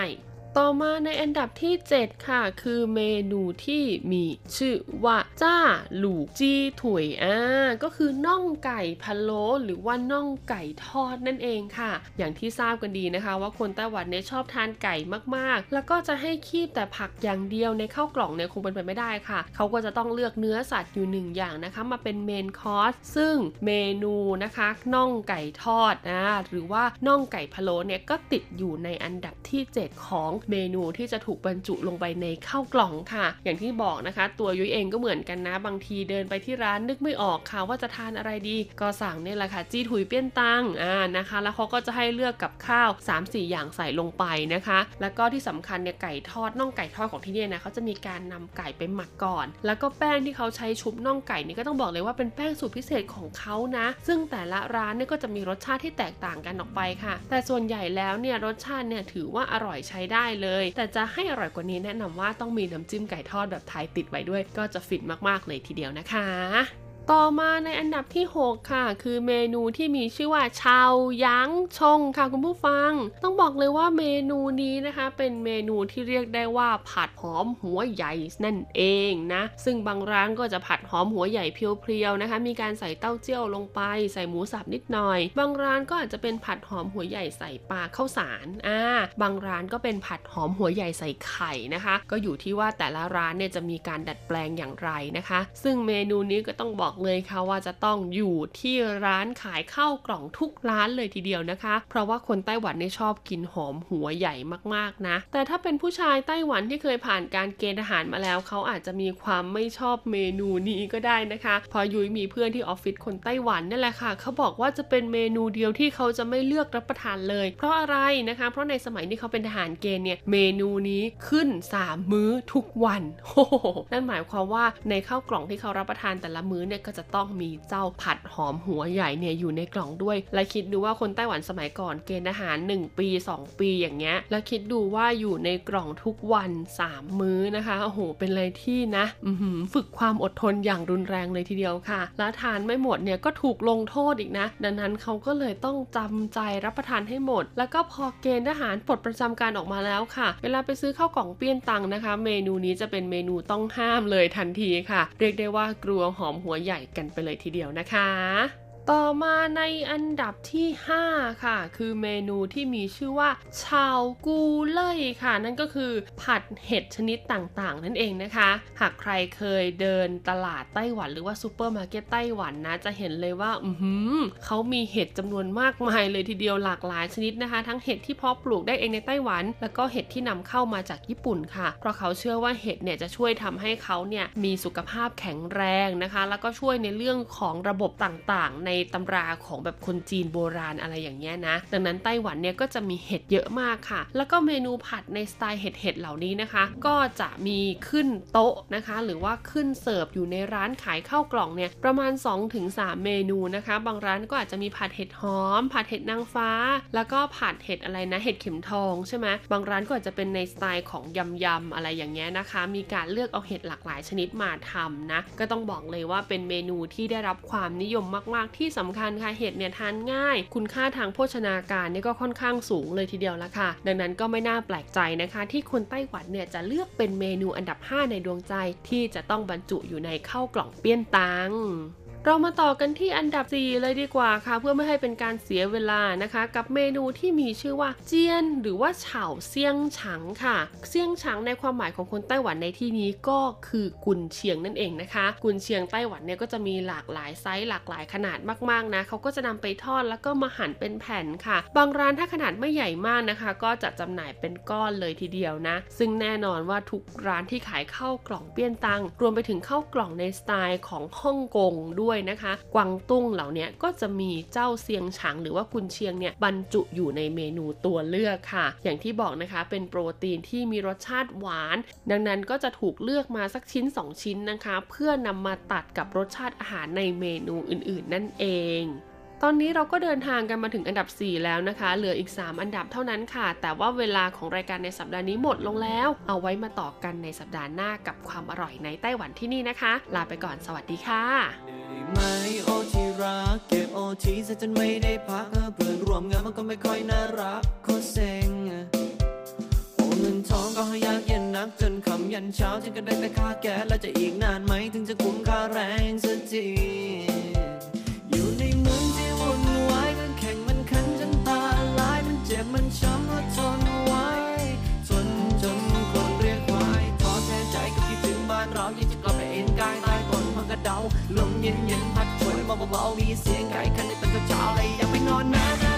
ต่อมาในอันดับที่ 7 ค่ะ คือเมนูที่มีชื่อว่าจ้าหลูจีถุยอ่าก็คือน่องไก่พะโล้หรือว่าน่องไก่ทอดนั่นเองค่ะ อย่างที่ทราบกันดีนะคะ ว่าคนไต้หวันเนี่ยชอบทานไก่มากๆ แล้วก็จะให้คีบแต่ผักอย่างเดียวในข้าวกล่องเนี่ยคงเป็นไปไม่ได้ค่ะ เขาก็จะต้องเลือกเนื้อสัตว์อยู่หนึ่งอย่างนะคะ มาเป็นเมนคอร์สซึ่งเมนูนะคะน่องไก่ทอดนะหรือว่าน่องไก่พะโล้เนี่ยก็ติดอยู่ในอันดับที่ 7 ของเมนูที่จะถูกบรรจุลงไปในข้าวกล่องค่ะ อย่างที่บอกนะคะ ตัวยุ้ยเองก็เหมือนกันนะ บางทีเดินไปที่ร้านนึกไม่ออกค่ะ ว่าจะทานอะไรดี ก็สั่งเนี่ยแหละค่ะ จี้ถุยเปี้ยนตังอ่านะคะ แล้วเขาก็จะให้เลือกกับข้าว 3-4 อย่างใส่ลงไปนะคะ แล้วก็ที่สำคัญเนี่ยไก่ทอดน่องไก่ทอดของที่นี่นะเขาจะมีการนำไก่ไปหมักก่อน แล้วก็แป้งที่เขาใช้ชุบน่องไก่นี่ก็ต้องบอกเลยว่าเป็นแป้งสูตรพิเศษของเขานะ ซึ่งแต่ละร้านเนี่ยก็จะมีรสชาติที่แตกต่างกันออกไปค่ะ แต่ส่วนใหญ่แล้วเนี่ยรสชาติเนี่ยถือว่าอร่อยใช้ได้เลย แต่จะให้อร่อยกว่านี้แนะนำว่าต้องมีน้ำจิ้มไก่ทอดแบบไทยติดไว้ด้วย ก็จะฟินมากๆเลยทีเดียวนะคะ ต่อมาในอันดับที่ 6 ค่ะ คือเมนูที่มีชื่อว่าชาวยั้งชงค่ะคุณผู้ฟัง ต้องบอกเลยว่าเมนูนี้นะคะ เป็นเมนูที่เรียกได้ว่าผัดหอมหัวใหญ่นั่นเองนะ ซึ่งบางร้านก็จะผัดหอมหัวใหญ่เพียวๆนะคะ มีการใส่เต้าเจี้ยวลงไป ใส่หมูสับนิดหน่อย บางร้านก็อาจจะเป็นผัดหอมหัวใหญ่ใส่ปลาข้าวสารอ่าบางร้านก็เป็นผัดหอมหัวใหญ่ใส่ไข่นะคะ ก็อยู่ที่ว่าแต่ละร้านเนี่ยจะมีการดัดแปลงอย่างไรนะคะ ซึ่งเมนูนี้ก็ต้องบอกเลยค่ะว่าจะต้องอยู่ที่ร้านขายข้าวกล่องทุกร้านเลยทีเดียวนะคะ เพราะว่าคนไต้หวันเนี่ยชอบกินหอมหัวใหญ่มากๆนะ แต่ถ้าเป็นผู้ชายไต้หวันที่เคยผ่านการเกณฑ์ทหารมาแล้ว เขาอาจจะมีความไม่ชอบเมนูนี้ก็ได้นะคะ พอยุ้ยมีเพื่อนที่ออฟฟิศคนไต้หวันนี่แหละค่ะ เขาบอกว่าจะเป็นเมนูเดียวที่เขาจะไม่เลือกรับประทานเลย เพราะอะไรนะคะ เพราะในสมัยที่เขาเป็นทหารเกณฑ์เนี่ยเมนูนี้ขึ้น 3 มื้อทุกวันโอ้โหนั่นหมายความว่าในข้าวกล่องที่เขารับประทานแต่ละมื้อเนี่ยก็จะต้องมีเจ้าผัดหอมหัวใหญ่เนี่ยอยู่ในกล่องด้วย และคิดดูว่าคนไต้หวันสมัยก่อนเกณฑ์อาหาร 1 ปี 2 ปีอย่างเงี้ย แล้วคิดดูว่าอยู่ในกล่องทุกวัน 3 มื้อนะคะโอ้โหเป็นอะไรที่นะฝึกความอดทนอย่างรุนแรงเลยทีเดียวค่ะ แล้วทานไม่หมดเนี่ยก็ถูกลงโทษอีกนะ ดังนั้นเขาก็เลยต้องจำใจรับประทานให้หมด แล้วก็พอเกณฑ์ทหารปลดประจำการออกมาแล้วค่ะ เวลาไปซื้อข้าวกล่อง便當นะคะ เมนูนี้จะเป็นเมนูต้องห้ามเลยทันทีค่ะ เรียกได้ว่ากลัวหอมหัวใหญ่กันไปเลยทีเดียวนะคะ ต่อมาในอันดับที่ 5 ค่ะ คือเมนูที่มีชื่อว่า ชาวกูเล่ยค่ะ นั่นก็คือผัดเห็ดชนิดต่างๆ นั่นเองนะคะ หากใครเคยเดินตลาดไต้หวันหรือว่าซูเปอร์มาร์เก็ตไต้หวันนะ จะเห็นเลยว่า อือหือเขามีเห็ดจำนวนมากมายเลยทีเดียวหลากหลายชนิดนะคะ ทั้งเห็ดที่เพาะปลูกได้เองในไต้หวัน แล้วก็เห็ดที่นำเข้ามาจากญี่ปุ่นค่ะ เพราะเขาเชื่อว่าเห็ดเนี่ยจะช่วยทำให้เขาเนี่ยมีสุขภาพแข็งแรงนะคะ แล้วก็ช่วยในเรื่องของระบบต่างๆ ในในตำราของแบบคนจีนโบราณอะไรอย่างเงี้ยนะ ดังนั้นไต้หวันเนี่ยก็จะมีเห็ดเยอะมากค่ะ แล้วก็เมนูผัดในสไตล์เห็ดๆเหล่านี้นะคะ ก็จะมีขึ้นโต๊ะนะคะ หรือว่าขึ้นเสิร์ฟอยู่ในร้านขายข้าวกล่องเนี่ยประมาณ 2-3 เมนูนะคะ บางร้านก็อาจจะมีผัดเห็ดหอม ผัดเห็ดนางฟ้า แล้วก็ผัดเห็ดอะไรนะ เห็ดเข็มทองใช่ไหมบางร้านก็อาจจะเป็นในสไตล์ของยำๆอะไรอย่างเงี้ยนะคะ มีการเลือกเอาเห็ดหลากหลายชนิดมาทำนะ ก็ต้องบอกเลยว่าเป็นเมนูที่ได้รับความนิยมมาก ๆที่สำคัญค่ะเห็ดเนี่ยทานง่าย คุณค่าทางโภชนาการเนี่ยก็ค่อนข้างสูงเลยทีเดียวละค่ะ ดังนั้นก็ไม่น่าแปลกใจนะคะ ที่คนไต้หวันเนี่ยจะเลือกเป็นเมนูอันดับ 5 ในดวงใจ ที่จะต้องบรรจุอยู่ในข้าวกล่องเปี้ยนตัง เรามาต่อกันที่อันดับ 4 เลยดีกว่าค่ะ เพื่อไม่ให้เป็นการเสียเวลานะคะ กับเมนูที่มีชื่อว่าเจียน หรือว่าเฉาเซียงฉังค่ะเซียงฉังในความหมายของคนไต้หวันในที่นี้ก็คือกุนเชียงนั่นเองนะคะ กุนเชียงไต้หวันเนี่ยก็จะมีหลากหลายไซส์หลากหลายขนาดมากๆนะเขาก็จะนำไปทอดแล้วก็มาหั่นเป็นแผ่นค่ะ บางร้านถ้าขนาดไม่ใหญ่มากนะคะ ก็จะจำหน่ายเป็นก้อนเลยทีเดียวนะ ซึ่งแน่นอนว่าทุกร้านที่ขายข้าวกล่องเปี้ยนตังรวมไปถึงข้าวกล่องในสไตล์ของฮ่องกงด้วยนะคะ กวางตุ้งเหล่านี้ก็จะมีเจ้าเซียงฉางหรือว่ากุนเชียงเนี่ยบรรจุอยู่ในเมนูตัวเลือกค่ะ อย่างที่บอกนะคะเป็นโปรตีนที่มีรสชาติหวาน ดังนั้นก็จะถูกเลือกมาสักชิ้น 2 ชิ้นนะคะ เพื่อนำมาตัดกับรสชาติอาหารในเมนูอื่นๆ นั่นเอง ตอนนี้เราก็เดินทางกันมาถึงอันดับ 4 แล้วนะคะ เหลืออีก 3 อันดับเท่านั้นค่ะ แต่ว่าเวลาของรายการในสัปดาห์นี้หมดลงแล้ว เอาไว้มาต่อกันในสัปดาห์หน้ากับความอร่อยในไต้หวันที่นี่นะคะ ลาไปก่อนสวัสดีค่ะไม่โอที่รักเก็บโอทีซะจนไม่ได้พักเพื่อนร่วมงานมันก็ไม่ค่อยน่ารักโคเซ็ง我们นทองก็ยากเย็นนักจนคำยันเช้าฉันก็ได้แต่ค่าแก่แล้วจะอีกนานไหมถึงจะคุ้มค่าแรงสักที นจนตาลายมันเจ็บมันช้ำแล้วทนไว้ทนจนคนเรียกวายท้อแท้ใจก็คิดถึงบ้านเราอยากจะกลับไปเอ็นกายใต้ต้นพังกระเดาลมเย็นเย็นพัดช่วยเบาๆมีเสียงไก่คันในตอนเช้าเลยอยากไปนอนนะ